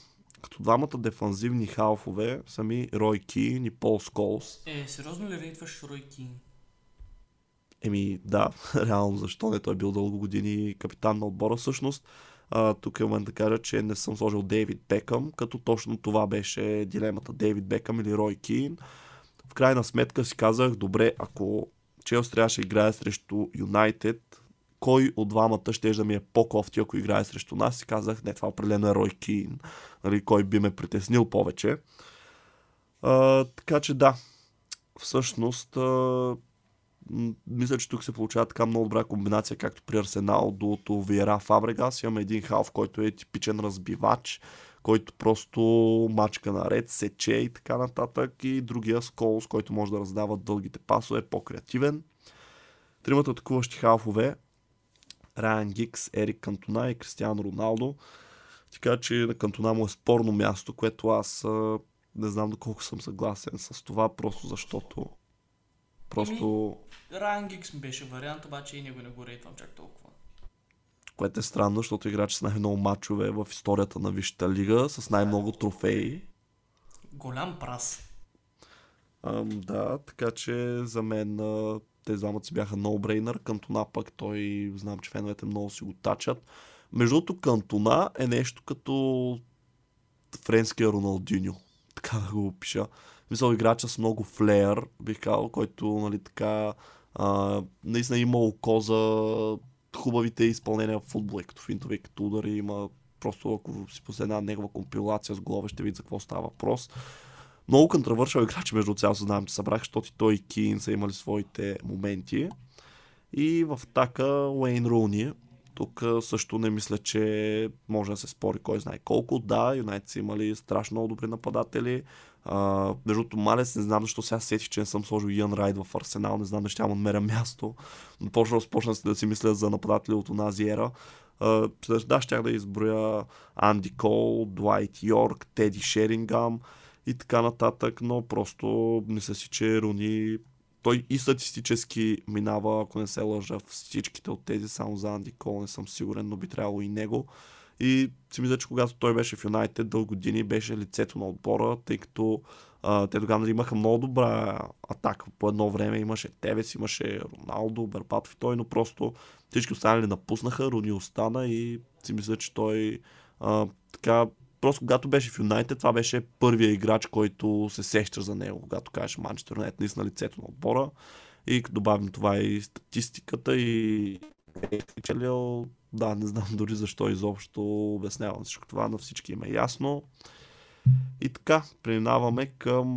Като двамата дефанзивни халфове са ми Рой Кин и Пол Сколс. Е, сериозно ли рейтваш Рой Кин? Еми да, [LAUGHS] реално защо не? Той е бил дълго години капитан на отбора. Всъщност, а, тук е момент да кажа, че не съм сложил Дейвид Бекъм, като точно това беше дилемата Дейвид Бекъм или Рой Кин. В крайна сметка си казах, добре, ако Челси трябваше играе срещу Юнайтед, кой от двамата ще да ми е по-кофти, ако играе срещу нас. И казах, не, това определено е Рой Кин. Нали, кой би ме притеснил повече. А, така че да, всъщност, а, мисля, че тук се получава така много добра комбинация, както при Арсенал, дуото Виера Фабрегас. Имаме един халф, който е типичен разбивач, който просто мачка наред, сече и така нататък. И другия Сколс, който може да раздава дългите пасове, е по-креативен. Тримата атакуващи халфове Райан Гикс, Ерик Кантона и Кристиано Роналдо. Така че на Кантона му е спорно място, което аз а, не знам доколко съм съгласен с това, просто защото просто, Райан Гикс ми беше вариант, обаче и него не го рейтвам чак толкова. което е странно, защото играч с най-много матчове в историята на Висшата лига, с най-много трофеи. Голям прас. Ам, да, така че за мен тези двамата си бяха ноу-брейнър. Кантона пък той, знам, че феновете много си го тачат. Между другото, Кантона е нещо като френския Роналдиньо. Така да го опиша. Мисля, играча с много флеер, бих казал, който, нали, така, а, наистина има око за хубавите изпълнения в футбола, и като финтове, като удари. Има просто, ако си после една негова компилация с голове, ще видите за какво става въпрос. Много контравършал играчи между цяло съзнавам, че събрах, защото той и Кин са имали своите моменти. И в така Уейн Руни. Тук също не мисля, че може да се спори кой знае колко. Да, Юнайтед са имали страшно много добри нападатели. А, между другото, Малес, не знам защо сега сетих, че не съм сложил Иан Райд в Арсенал. Не знам дали ще му намеря място. Но почна, почна да си мисля за нападатели от онази ера. А, да, щях да изброя Анди Кол, Дуайт Йорк, Теди Шерингам и така нататък, но просто мисля си, че Руни той и статистически минава, ако не се лъжа, всичките от тези, само за Анди Кол не съм сигурен, но би трябвало и него. И си мисля, че когато той беше в Юнайтед, дълго години беше лицето на отбора, тъй като а, те тогава нали, имаха много добра атака. По едно време имаше Тевец, имаше Роналдо, Бербатов и той, но просто всички останали напуснаха, Руни остана и си мисля, че той а, така просто когато беше в Юнайтед, това беше първия играч, който се сеща за него, когато кажеш Манчестър Юнайтед, наистина лицето на отбора. И като добавим това и статистиката и челил, да, не знам дори защо изобщо обяснявам всичко това, на всички им е ясно. И така, преминаваме към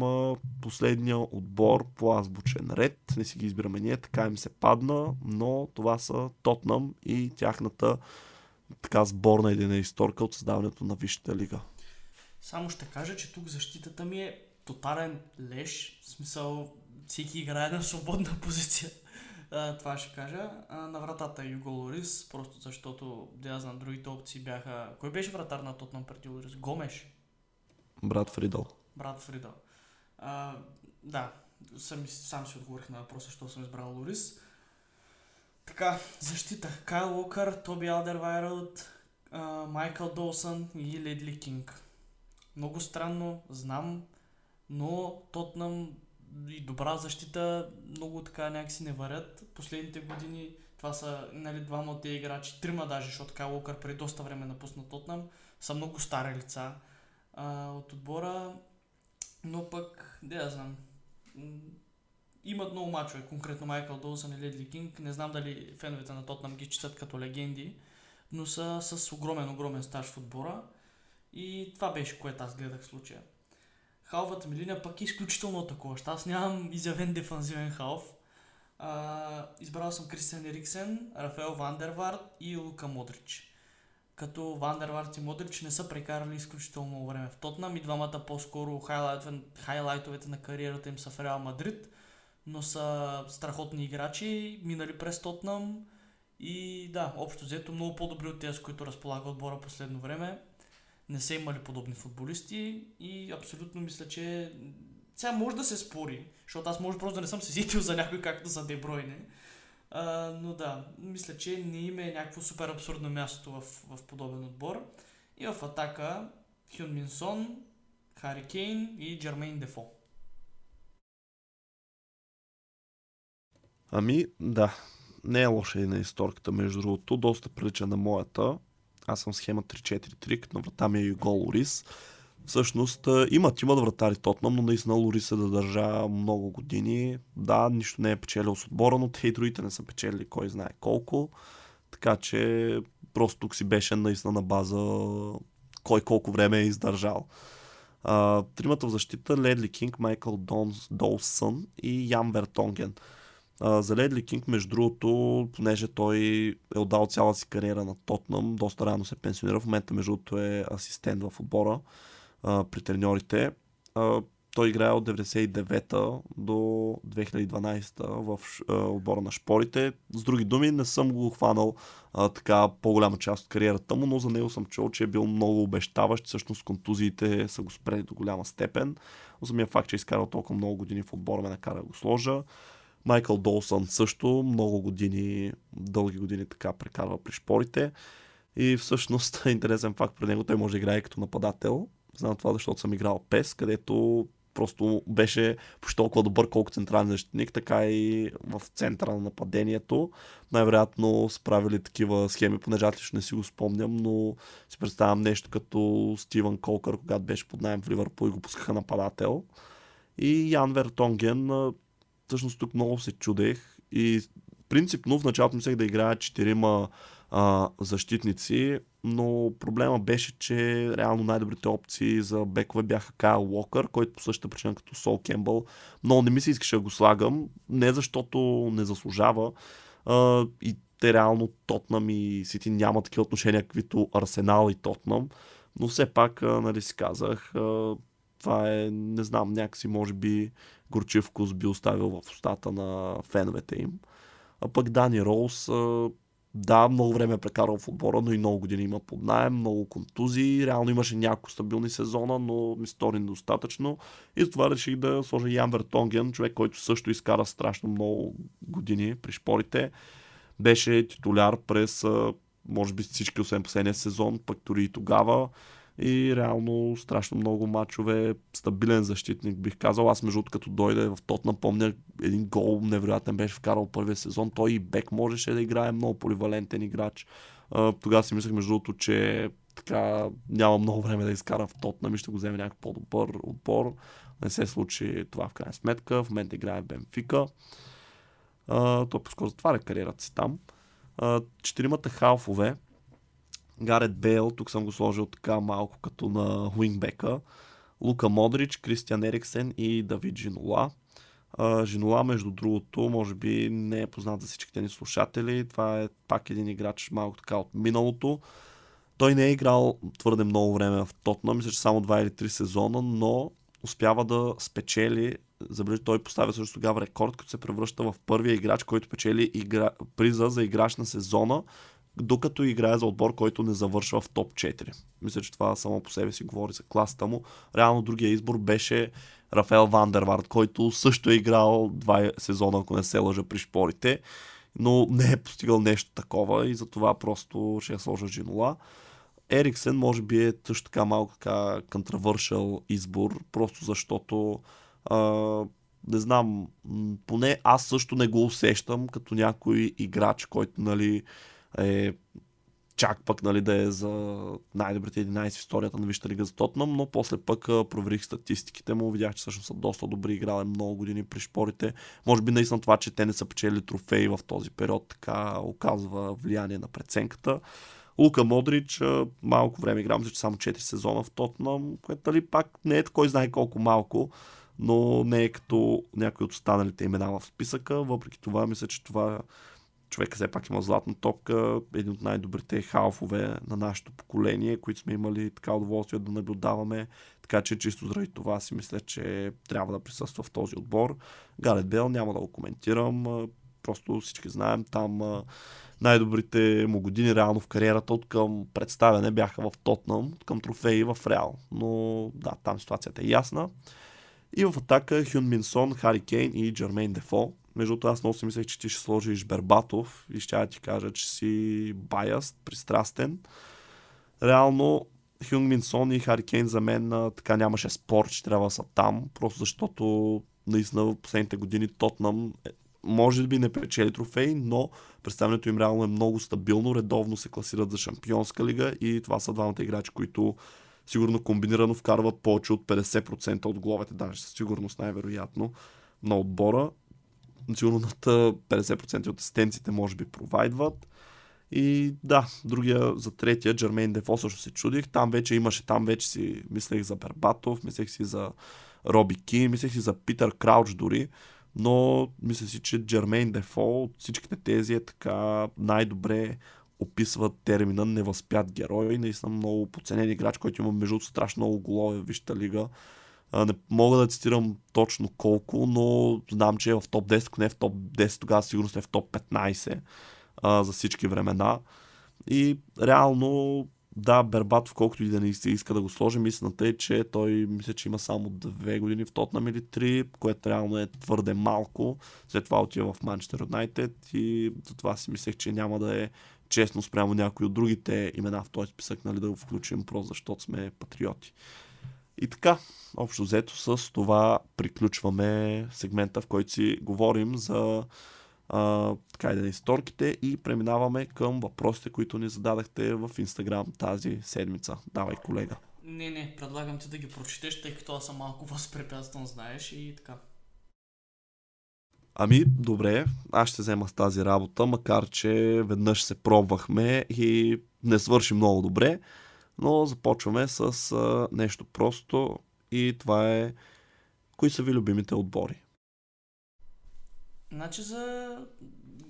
последния отбор по азбучен ред. Не си ги избираме ние, така им се падна, но това са Тотнам и тяхната така сборна един историка от създаването на Висшата лига. Само ще кажа, че тук защитата ми е тотален леш. В смисъл, всеки играе на свободна [LAUGHS] позиция. А, това ще кажа. А, на вратата Юго Лорис, просто защото, да знам, другите опции бяха... Кой беше вратар на Тотнам преди Лорис? Гомеш. Брат Фридъл. Брат Фридъл. А, да, сам, сам си отговорих на въпроса, защо съм избрал Лорис. Така, защита. Кайл Уокър, Тоби Алдервайрълд, Майкъл Долсън и Ледли Кинг. много странно, знам, но Тотнам и добра защита много така някакси не варят. Последните години това са нали, двама от тези играчи, трима даже, защото Кайл Локър преди доста време напусна Тотнам, са много стари лица а, от отбора, но пък, да знам, имат много мачове, конкретно Майкъл Долсън и Ледли Кинг. Не знам дали феновете на Тотнам ги четат като легенди, но са с огромен, огромен стаж в отбора. И това беше, което аз гледах в случая. Халвата ми линия пък е изключително атакуващ. Аз нямам изявен дефанзивен халф. А, избрал съм Кристиан Ериксен, Рафаел Вандервард и Лука Модрич. Като Вандервард и Модрич не са прекарали изключително много време в Тотнам и двамата по-скоро хайлайтовете на кариерата им са в Реал Мадрид, но са страхотни играчи, минали през Тотнам и да, общо взето много по-добри от тези, с които разполага отбора последно време не са имали подобни футболисти и абсолютно мисля, че сега може да се спори, защото аз може просто да не съм се сетил за някой както за Дебройне. А, но да, мисля, че не има е някакво супер абсурдно място в, в подобен отбор. И в атака Хюн Минсон, Хари Кейн и Джермейн Дефо. Ами, да. Не е лоша и на историката, между другото. Доста прилича на моята. Аз съм схема 3-4-3, като на врата ми е и гол Лорис. Всъщност имат, имат вратари Тотнам, но наистина Лорис е да държа много години. Да, нищо не е печелил с отбора, но те и другите не са печели кой знае колко. Така че просто тук си беше наистина на база кой колко време е издържал. Uh, тримата в защита Ледли Кинг, Майкъл Донс, Долсън и Ян Вертонген. За Ледли Кинг, между другото, понеже той е отдал цялата си кариера на Тотнам, доста рано се пенсионира, в момента между другото е асистент в отбора а, при А, той играе от 99-та до 2012-та в а, отбора на шпорите. С други думи, не съм го хванал а, така по-голяма част от кариерата му, но за него съм чул, че е бил много обещаващ. Всъщност контузиите са го спрели до голяма степен. Самия факт, че е изкарал толкова много години в отбора ме накара да го сложа. Майкъл Долсън също много години, дълги години така прекарва при шпорите. И всъщност [LAUGHS] интересен факт при него, той може да играе като нападател. Знам това, защото съм играл PES, където просто беше почти толкова добър, колко централен защитник, така и в центъра на нападението. Най-вероятно справили такива схеми, понеже аз лично не си го спомням, но си представям нещо като Стивън Колкър, когато беше под найем в Ливърпул и го пускаха нападател. И Ян Вертонген всъщност тук много се чудех и принципно в началото мислех да играя четирима а, защитници, но проблема беше, че реално най-добрите опции за бекове бяха Кайл Уокър, който по същата причина като Сол Кембъл. Но не ми се искаше да го слагам, не защото не заслужава. А, и те реално Тотнам и Сити няма такива отношения, каквито Арсенал и Тотнам. Но все пак, а, нали си казах, а, това е, не знам, някакси може би горчив вкус би оставил в устата на феновете им. А пък Дани Роуз, да, много време е прекарал в отбора, но и много години има под найем, много контузии. Реално имаше няколко стабилни сезона, но ми стори недостатъчно. И затова реших да сложа Ян Вертонген, човек, който също изкара страшно много години при шпорите. Беше титуляр през, може би всички, освен последния сезон, пък дори и тогава и реално страшно много мачове, стабилен защитник бих казал. Аз между като дойде в тот напомня един гол невероятен беше вкарал първия сезон. Той и Бек можеше да играе много поливалентен играч. Тогава си мислех между другото, че така няма много време да изкара в Тотнам и ще го вземе някакъв по-добър отбор. Не се случи това в крайна сметка. В момента играе Бенфика. той по-скоро затваря кариерата си там. четиримата халфове Гарет Бейл, тук съм го сложил така малко като на уингбека. Лука Модрич, Кристиан Ериксен и Давид Жинола. Жинола, между другото, може би не е познат за всичките ни слушатели. Това е пак един играч малко така от миналото. Той не е играл твърде много време в Тотна, мисля, че само 2 или 3 сезона, но успява да спечели, забележи, той поставя също тогава рекорд, като се превръща в първия играч, който печели игра, приза за играч на сезона докато играе за отбор, който не завършва в топ 4. Мисля, че това само по себе си говори за класата му. Реално другия избор беше Рафаел Вандервард, който също е играл два сезона, ако не се лъжа при шпорите, но не е постигал нещо такова и затова просто ще я сложа Джинола. Ериксен може би е също така малко така контравършал избор, просто защото а, не знам, поне аз също не го усещам като някой играч, който нали, е чак пък нали, да е за най-добрите 11 в историята на Висшата лига за Тотнам, но после пък проверих статистиките му, видях, че всъщност са доста добри, играли много години при шпорите. Може би наистина това, че те не са печели трофеи в този период, така оказва влияние на преценката. Лука Модрич, малко време играм, че само 4 сезона в Тотнам, което нали, пак не е кой знае колко малко, но не е като някои от останалите имена в списъка. Въпреки това, мисля, че това човека все пак има златна топка, един от най-добрите халфове на нашето поколение, които сме имали така удоволствие да наблюдаваме. Така че чисто заради това си мисля, че трябва да присъства в този отбор. Галет Бел няма да го коментирам, просто всички знаем там най-добрите му години реално в кариерата от към представяне бяха в Тотнам, към трофеи в Реал. Но да, там ситуацията е ясна. И в атака Хюн Минсон, Хари Кейн и Джермейн Дефо. Между това аз много си мислех, че ти ще сложиш Бербатов и ще ти кажа, че си баяст, пристрастен. Реално Хюн Минсон и Хари Кейн за мен така нямаше спор, че трябва да са там, просто защото наистина в последните години Тотнам е, може би не печели трофей, но представянето им реално е много стабилно, редовно се класират за Шампионска лига и това са двамата играчи, които сигурно комбинирано вкарват повече от 50% от головете, даже със сигурност най-вероятно на отбора. Сигурно над 50% от асистенците може би провайдват. И да, другия за третия, Джермейн Дефо също се чудих. Там вече имаше, там вече си мислех за Бербатов, мислех си за Роби Ки, мислех си за Питър Крауч дори. Но мисля си, че Джермейн Дефо от всичките тези е така най-добре описват термина невъзпят герой. Наистина много подценен играч, който има между страшно много голове в Висшата лига. Не мога да цитирам точно колко, но знам, че е в топ 10, ако не е в топ 10, тогава сигурно е в топ 15 а, за всички времена. И реално, да, Бербатов, колкото и да не иска да го сложи, мислената е, че той мисля, че има само две години в Тотнам или три, което реално е твърде малко. След това отива в Манчестър Юнайтед и затова си мислех, че няма да е честно спрямо някои от другите имена в този списък, нали, да го включим просто защото сме патриоти. И така, общо взето с това приключваме сегмента, в който си говорим за а, така и исторките и преминаваме към въпросите, които ни зададахте в Инстаграм тази седмица. Давай, колега. Не, не, предлагам ти да ги прочетеш, тъй като аз съм малко [LAUGHS] възпрепятстван, знаеш и така. Ами, добре, аз ще взема с тази работа, макар че веднъж се пробвахме и не свърши много добре, но започваме с а, нещо просто и това е кои са ви любимите отбори? Значи за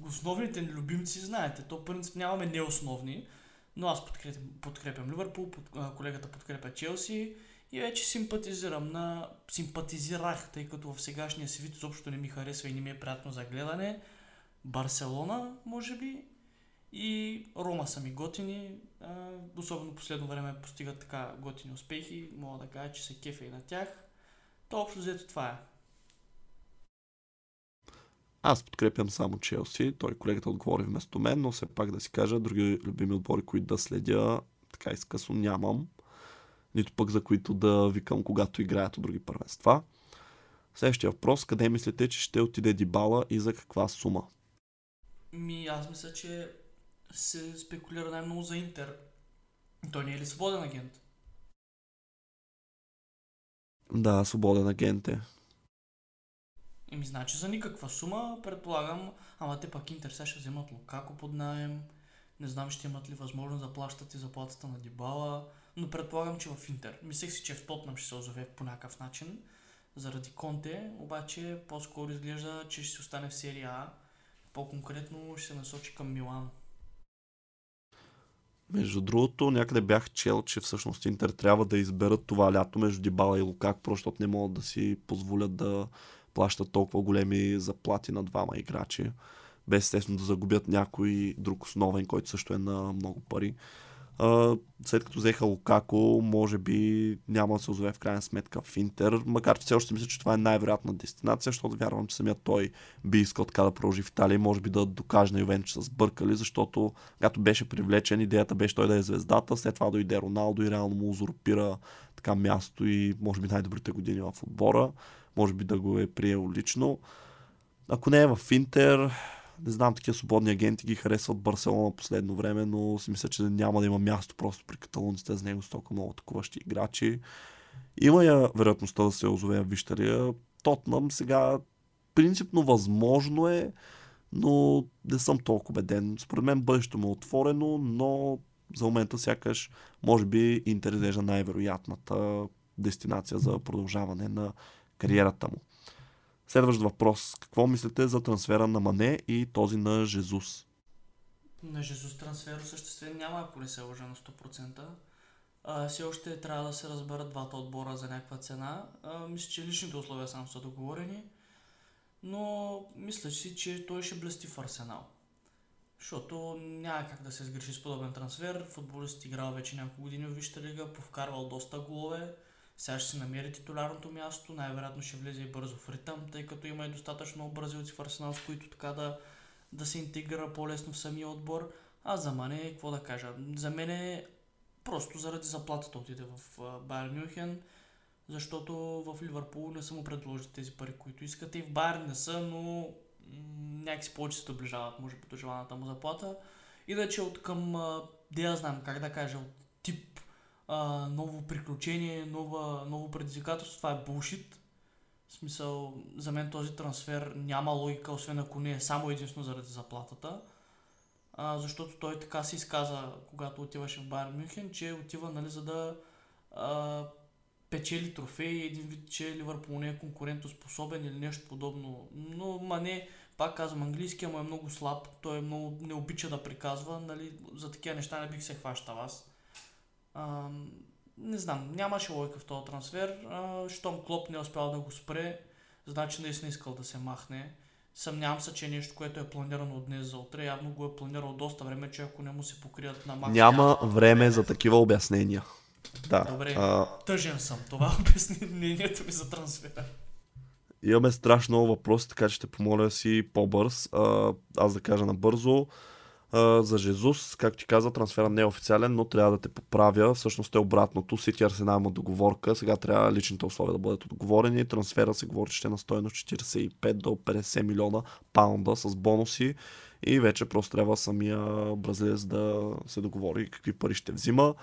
основните ни любимци знаете, то принцип нямаме неосновни, но аз подкрепям, подкрепям Ливърпул, под, колегата подкрепя Челси, и вече симпатизирам на... Симпатизирах, тъй като в сегашния си вид изобщо не ми харесва и не ми е приятно за гледане. Барселона, може би, и Рома са ми готини. А, особено последно време постигат така готини успехи. Мога да кажа, че се кефа и на тях. То общо взето това е. Аз подкрепям само Челси. Той колегата отговори вместо мен, но все пак да си кажа, други любими отбори, които да следя, така изкъсно нямам нито пък за които да викам, когато играят от други първенства. Следващия въпрос, къде мислите, че ще отиде Дибала и за каква сума? Ми, аз мисля, че се спекулира най-много за Интер. Той не е ли свободен агент? Да, свободен агент е. Еми, значи за никаква сума, предполагам, ама те пак Интер сега ще вземат Лукако под найем. Не знам, ще имат ли възможност да плащат и заплатата на Дибала но предполагам, че в Интер. Мислех си, че в Тотнам ще се озове по някакъв начин, заради Конте, обаче по-скоро изглежда, че ще си остане в серия А. По-конкретно ще се насочи към Милан. Между другото, някъде бях чел, че всъщност Интер трябва да изберат това лято между Дибала и Лукак, просто не могат да си позволят да плащат толкова големи заплати на двама играчи, без естествено да загубят някой друг основен, който също е на много пари. След като взеха Лукако, може би няма да се озове в крайна сметка в Интер, макар че все още мисля, че това е най-вероятна дестинация, защото вярвам, че самият той би искал така да продължи в Италия, може би да докаже на Ювен, че са сбъркали, защото когато беше привлечен, идеята беше той да е звездата, след това дойде Роналдо и реално му узурпира така място и може би най-добрите години в отбора, може би да го е приел лично. Ако не е в Интер, не знам, такива свободни агенти ги харесват Барселона последно време, но си мисля, че няма да има място просто при каталунците с него с толкова много атакуващи играчи. Има я вероятността да се озове в Вищария. Тотнам сега принципно възможно е, но не съм толкова убеден. Според мен бъдещето му е отворено, но за момента сякаш може би Интер изглежда най-вероятната дестинация за продължаване на кариерата му. Следващ въпрос. Какво мислите за трансфера на Мане и този на Жезус? На Жезус трансфер осъществен няма, ако не се лъжа на 100%. А, все още трябва да се разберат двата отбора за някаква цена. А, мисля, че личните условия само са договорени. Но мисля си, че той ще блести в Арсенал. Защото няма как да се сгреши с подобен трансфер. Футболист играл вече няколко години в Висшата лига, повкарвал доста голове. Сега ще се намери титулярното място, най-вероятно ще влезе и бързо в ритъм, тъй като има и достатъчно бразилци в Арсенал, с които така да, да се интегрира по-лесно в самия отбор. А за мен, какво да кажа, за мен е просто заради заплатата отиде в Байер Мюнхен, защото в Ливърпул не са му предложили тези пари, които искате и в Байер не са, но някакси повече се доближават, може би, до желаната му заплата. Иначе от към, де я знам как да кажа, от тип а, ново приключение, нова, ново предизвикателство, това е булшит. В смисъл, за мен този трансфер няма логика, освен ако не е само единствено заради заплатата. А, защото той така се изказа, когато отиваше в Байер Мюнхен, че отива нали, за да а, печели трофеи, един вид, че Ливърпул не е конкурентоспособен или нещо подобно. Но ма не, пак казвам, английския му е много слаб, той е много, не обича да приказва, нали, за такива неща не бих се хващал аз. А, не знам, нямаше лойка в този трансфер. А, щом Клоп не е успял да го спре, значи наистина искал да се махне. Съмнявам се, че е нещо, което е планирано от днес за утре. Явно го е планирал доста време, че ако не му се покрият на максимум. Няма време за такива обяснения. Да. Добре, а... тъжен съм. Това [LAUGHS] обясни мнението ми за трансфера. Имаме страшно много въпроси, така че ще помоля си по-бърз. А, аз да кажа набързо за Жезус, както ти каза, трансфера не е официален, но трябва да те поправя. Всъщност е обратното. Сити Арсенал има договорка. Сега трябва личните условия да бъдат отговорени. Трансфера се говори, че ще е на стоеност 45 до 50 милиона паунда с бонуси. И вече просто трябва самия бразилец да се договори какви пари ще взима.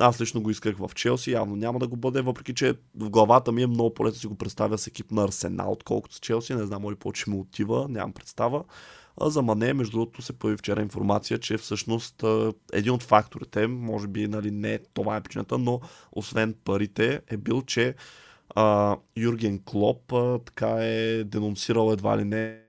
Аз лично го исках в Челси, явно няма да го бъде, въпреки че в главата ми е много по-лесно си го представя с екип на Арсенал, отколкото с Челси. Не знам ли повече му отива, нямам представа. А за Мане, между другото, се появи вчера информация, че всъщност един от факторите, може би нали, не това е причината, но освен парите е бил, че а, Юрген Клоп а, така е денонсирал едва ли не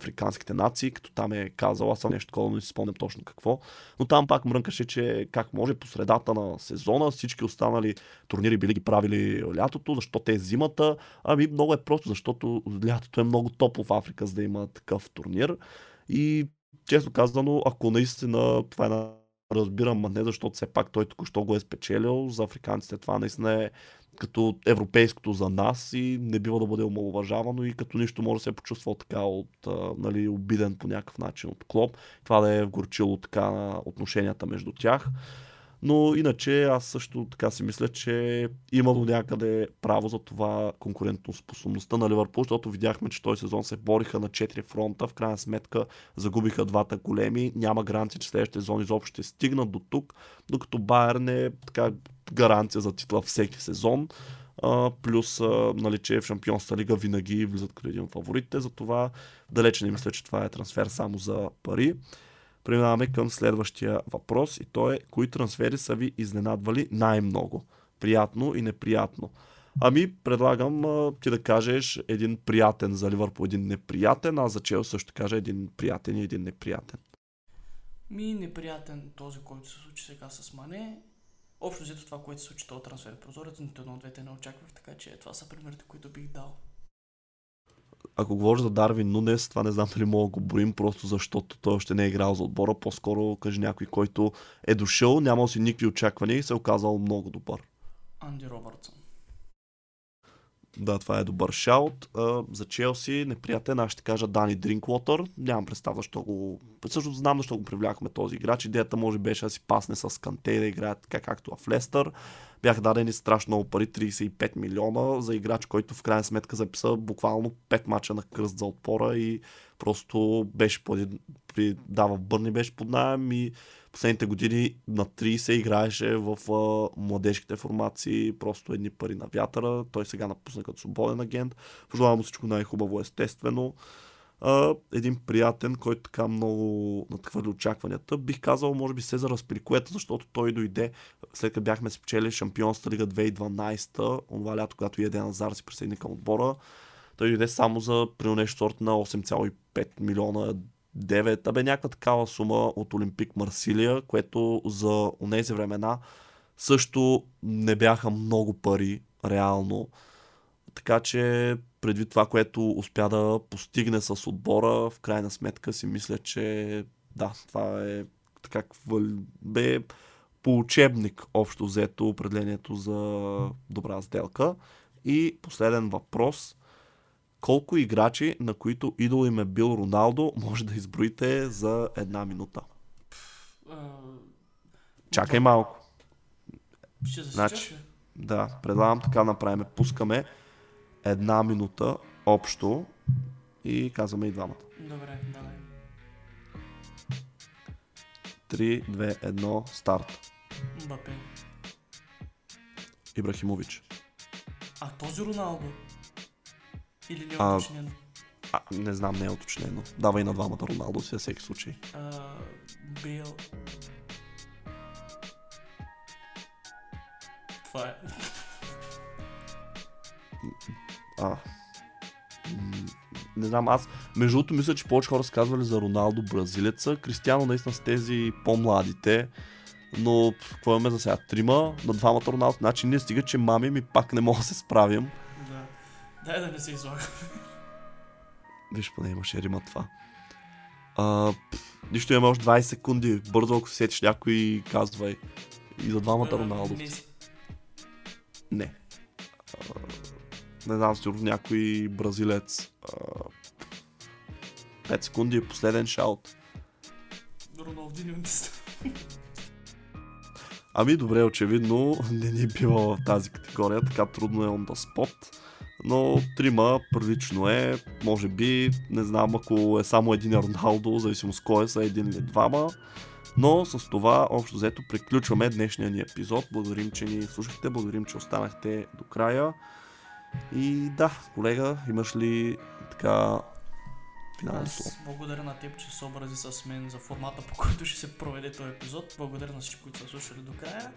африканските нации, като там е казал, аз нещо такова, не си спомням точно какво. Но там пак мрънкаше, че как може по средата на сезона всички останали турнири били ги правили лятото, защо те е зимата. Ами много е просто, защото лятото е много топло в Африка, за да има такъв турнир. И често казано, ако наистина това е на разбирам, а не защото все пак той току-що го е спечелил. За африканците това наистина е като европейското за нас и не бива да бъде омалуважавано и като нищо може да се почувствал така от, а, нали, обиден по някакъв начин от Клоп. Това да е вгорчило така отношенията между тях. Но иначе аз също така си мисля, че има до някъде право за това конкурентоспособността на Ливърпул, защото видяхме, че този сезон се бориха на 4 фронта, в крайна сметка загубиха двата големи, няма гаранция, че следващите сезон изобщо ще стигнат до тук, докато Байерн е така гаранция за титла всеки сезон. Uh, плюс uh, нали, в Шампионска лига винаги влизат като един от фаворитите, затова далече не мисля, че това е трансфер само за пари. Преминаваме към следващия въпрос и то е кои трансфери са ви изненадвали най-много? Приятно и неприятно. Ами, предлагам а, ти да кажеш един приятен за Ливърпул, един неприятен, а за Чел също кажа един приятен и един неприятен. Ми неприятен този, който се случи сега с Мане. Общо взето това, което се случи този трансфер прозорец, нито едно от двете не очаквах, така че това са примерите, които бих дал. Ако говориш за Дарвин Нунес, това не знам дали мога да го броим, просто защото той още не е играл за отбора. По-скоро кажи някой, който е дошъл, нямал си никакви очаквания и се е оказал много добър. Анди Робъртсън. Да, това е добър шаут. За Челси неприятен, аз ще кажа Дани Дринквотър. Нямам представа защо го... Също знам защо го привлякахме този играч. Идеята може беше да си пасне с Канте да играе така както в Лестър. Бях дадени страшно много пари, 35 милиона за играч, който в крайна сметка записа буквално 5 мача на кръст за отпора и просто беше под... при... дава Бърни беше под найем и последните години на 30 играеше в а, младежките формации, просто едни пари на вятъра. Той сега напусна като свободен агент. Пожелавам му всичко най-хубаво, естествено. А, един приятен, който така много надхвърли очакванията. Бих казал, може би Сезар Аспирикуета, защото той дойде след като бяхме спечели Шампионска лига 2012, онова лято, когато Еден Назар си присъедини към отбора. Той дойде само за при нещо сорт на 8,5 милиона 9, абе някаква такава сума от Олимпик Марсилия, което за тези времена също не бяха много пари, реално. Така че предвид това, което успя да постигне с отбора, в крайна сметка си мисля, че да, това е така бе по учебник общо взето определението за добра сделка. И последен въпрос колко играчи, на които идол им е бил Роналдо, може да изброите за една минута? Чакай малко. Ще значи, да, предлагам така направим. Пускаме една минута общо и казваме и двамата. Добре, давай. 3, 2, 1, старт. Мбапе. Ибрахимович. А този Роналдо? Или не е А, уточнено? А, не знам, не е уточнено. Давай на двамата Роналдо си, всеки случай. А, Бейл. Това е. А. Не знам, аз между другото мисля, че повече хора са казвали за Роналдо бразилеца. Кристиано наистина с тези по-младите. Но какво имаме за сега? Трима на двамата Роналдо. Значи ние стига, че мами ми пак не мога да се справим. Да. Дай да не се излага. Виж, поне имаше рима това. А, нищо имаме още 20 секунди. Бързо, ако се сетиш някой, казвай. И за двамата Роналдо. Не. А, не знам, сигурно някой бразилец. А, 5 секунди е последен шаут. Роналдиньо не. Ами добре, очевидно не ни бива в тази категория, така трудно е on the spot. Но трима прилично е, може би, не знам ако е само един Роналдо, зависимост кой е, са един или двама. Но с това общо взето приключваме днешния ни епизод. Благодарим, че ни слушахте, благодарим, че останахте до края. И да, колега, имаш ли така финално слово? Аз благодаря на теб, че се съобрази с мен за формата, по който ще се проведе този епизод. Благодаря на всички, които са слушали до края.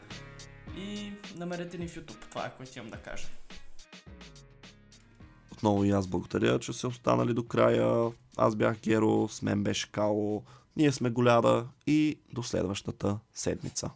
И намерете ни в YouTube. Това е което имам да кажа. Отново и аз благодаря, че се останали до края. Аз бях Геро, с мен беше Кало. Ние сме Голяда и до следващата седмица.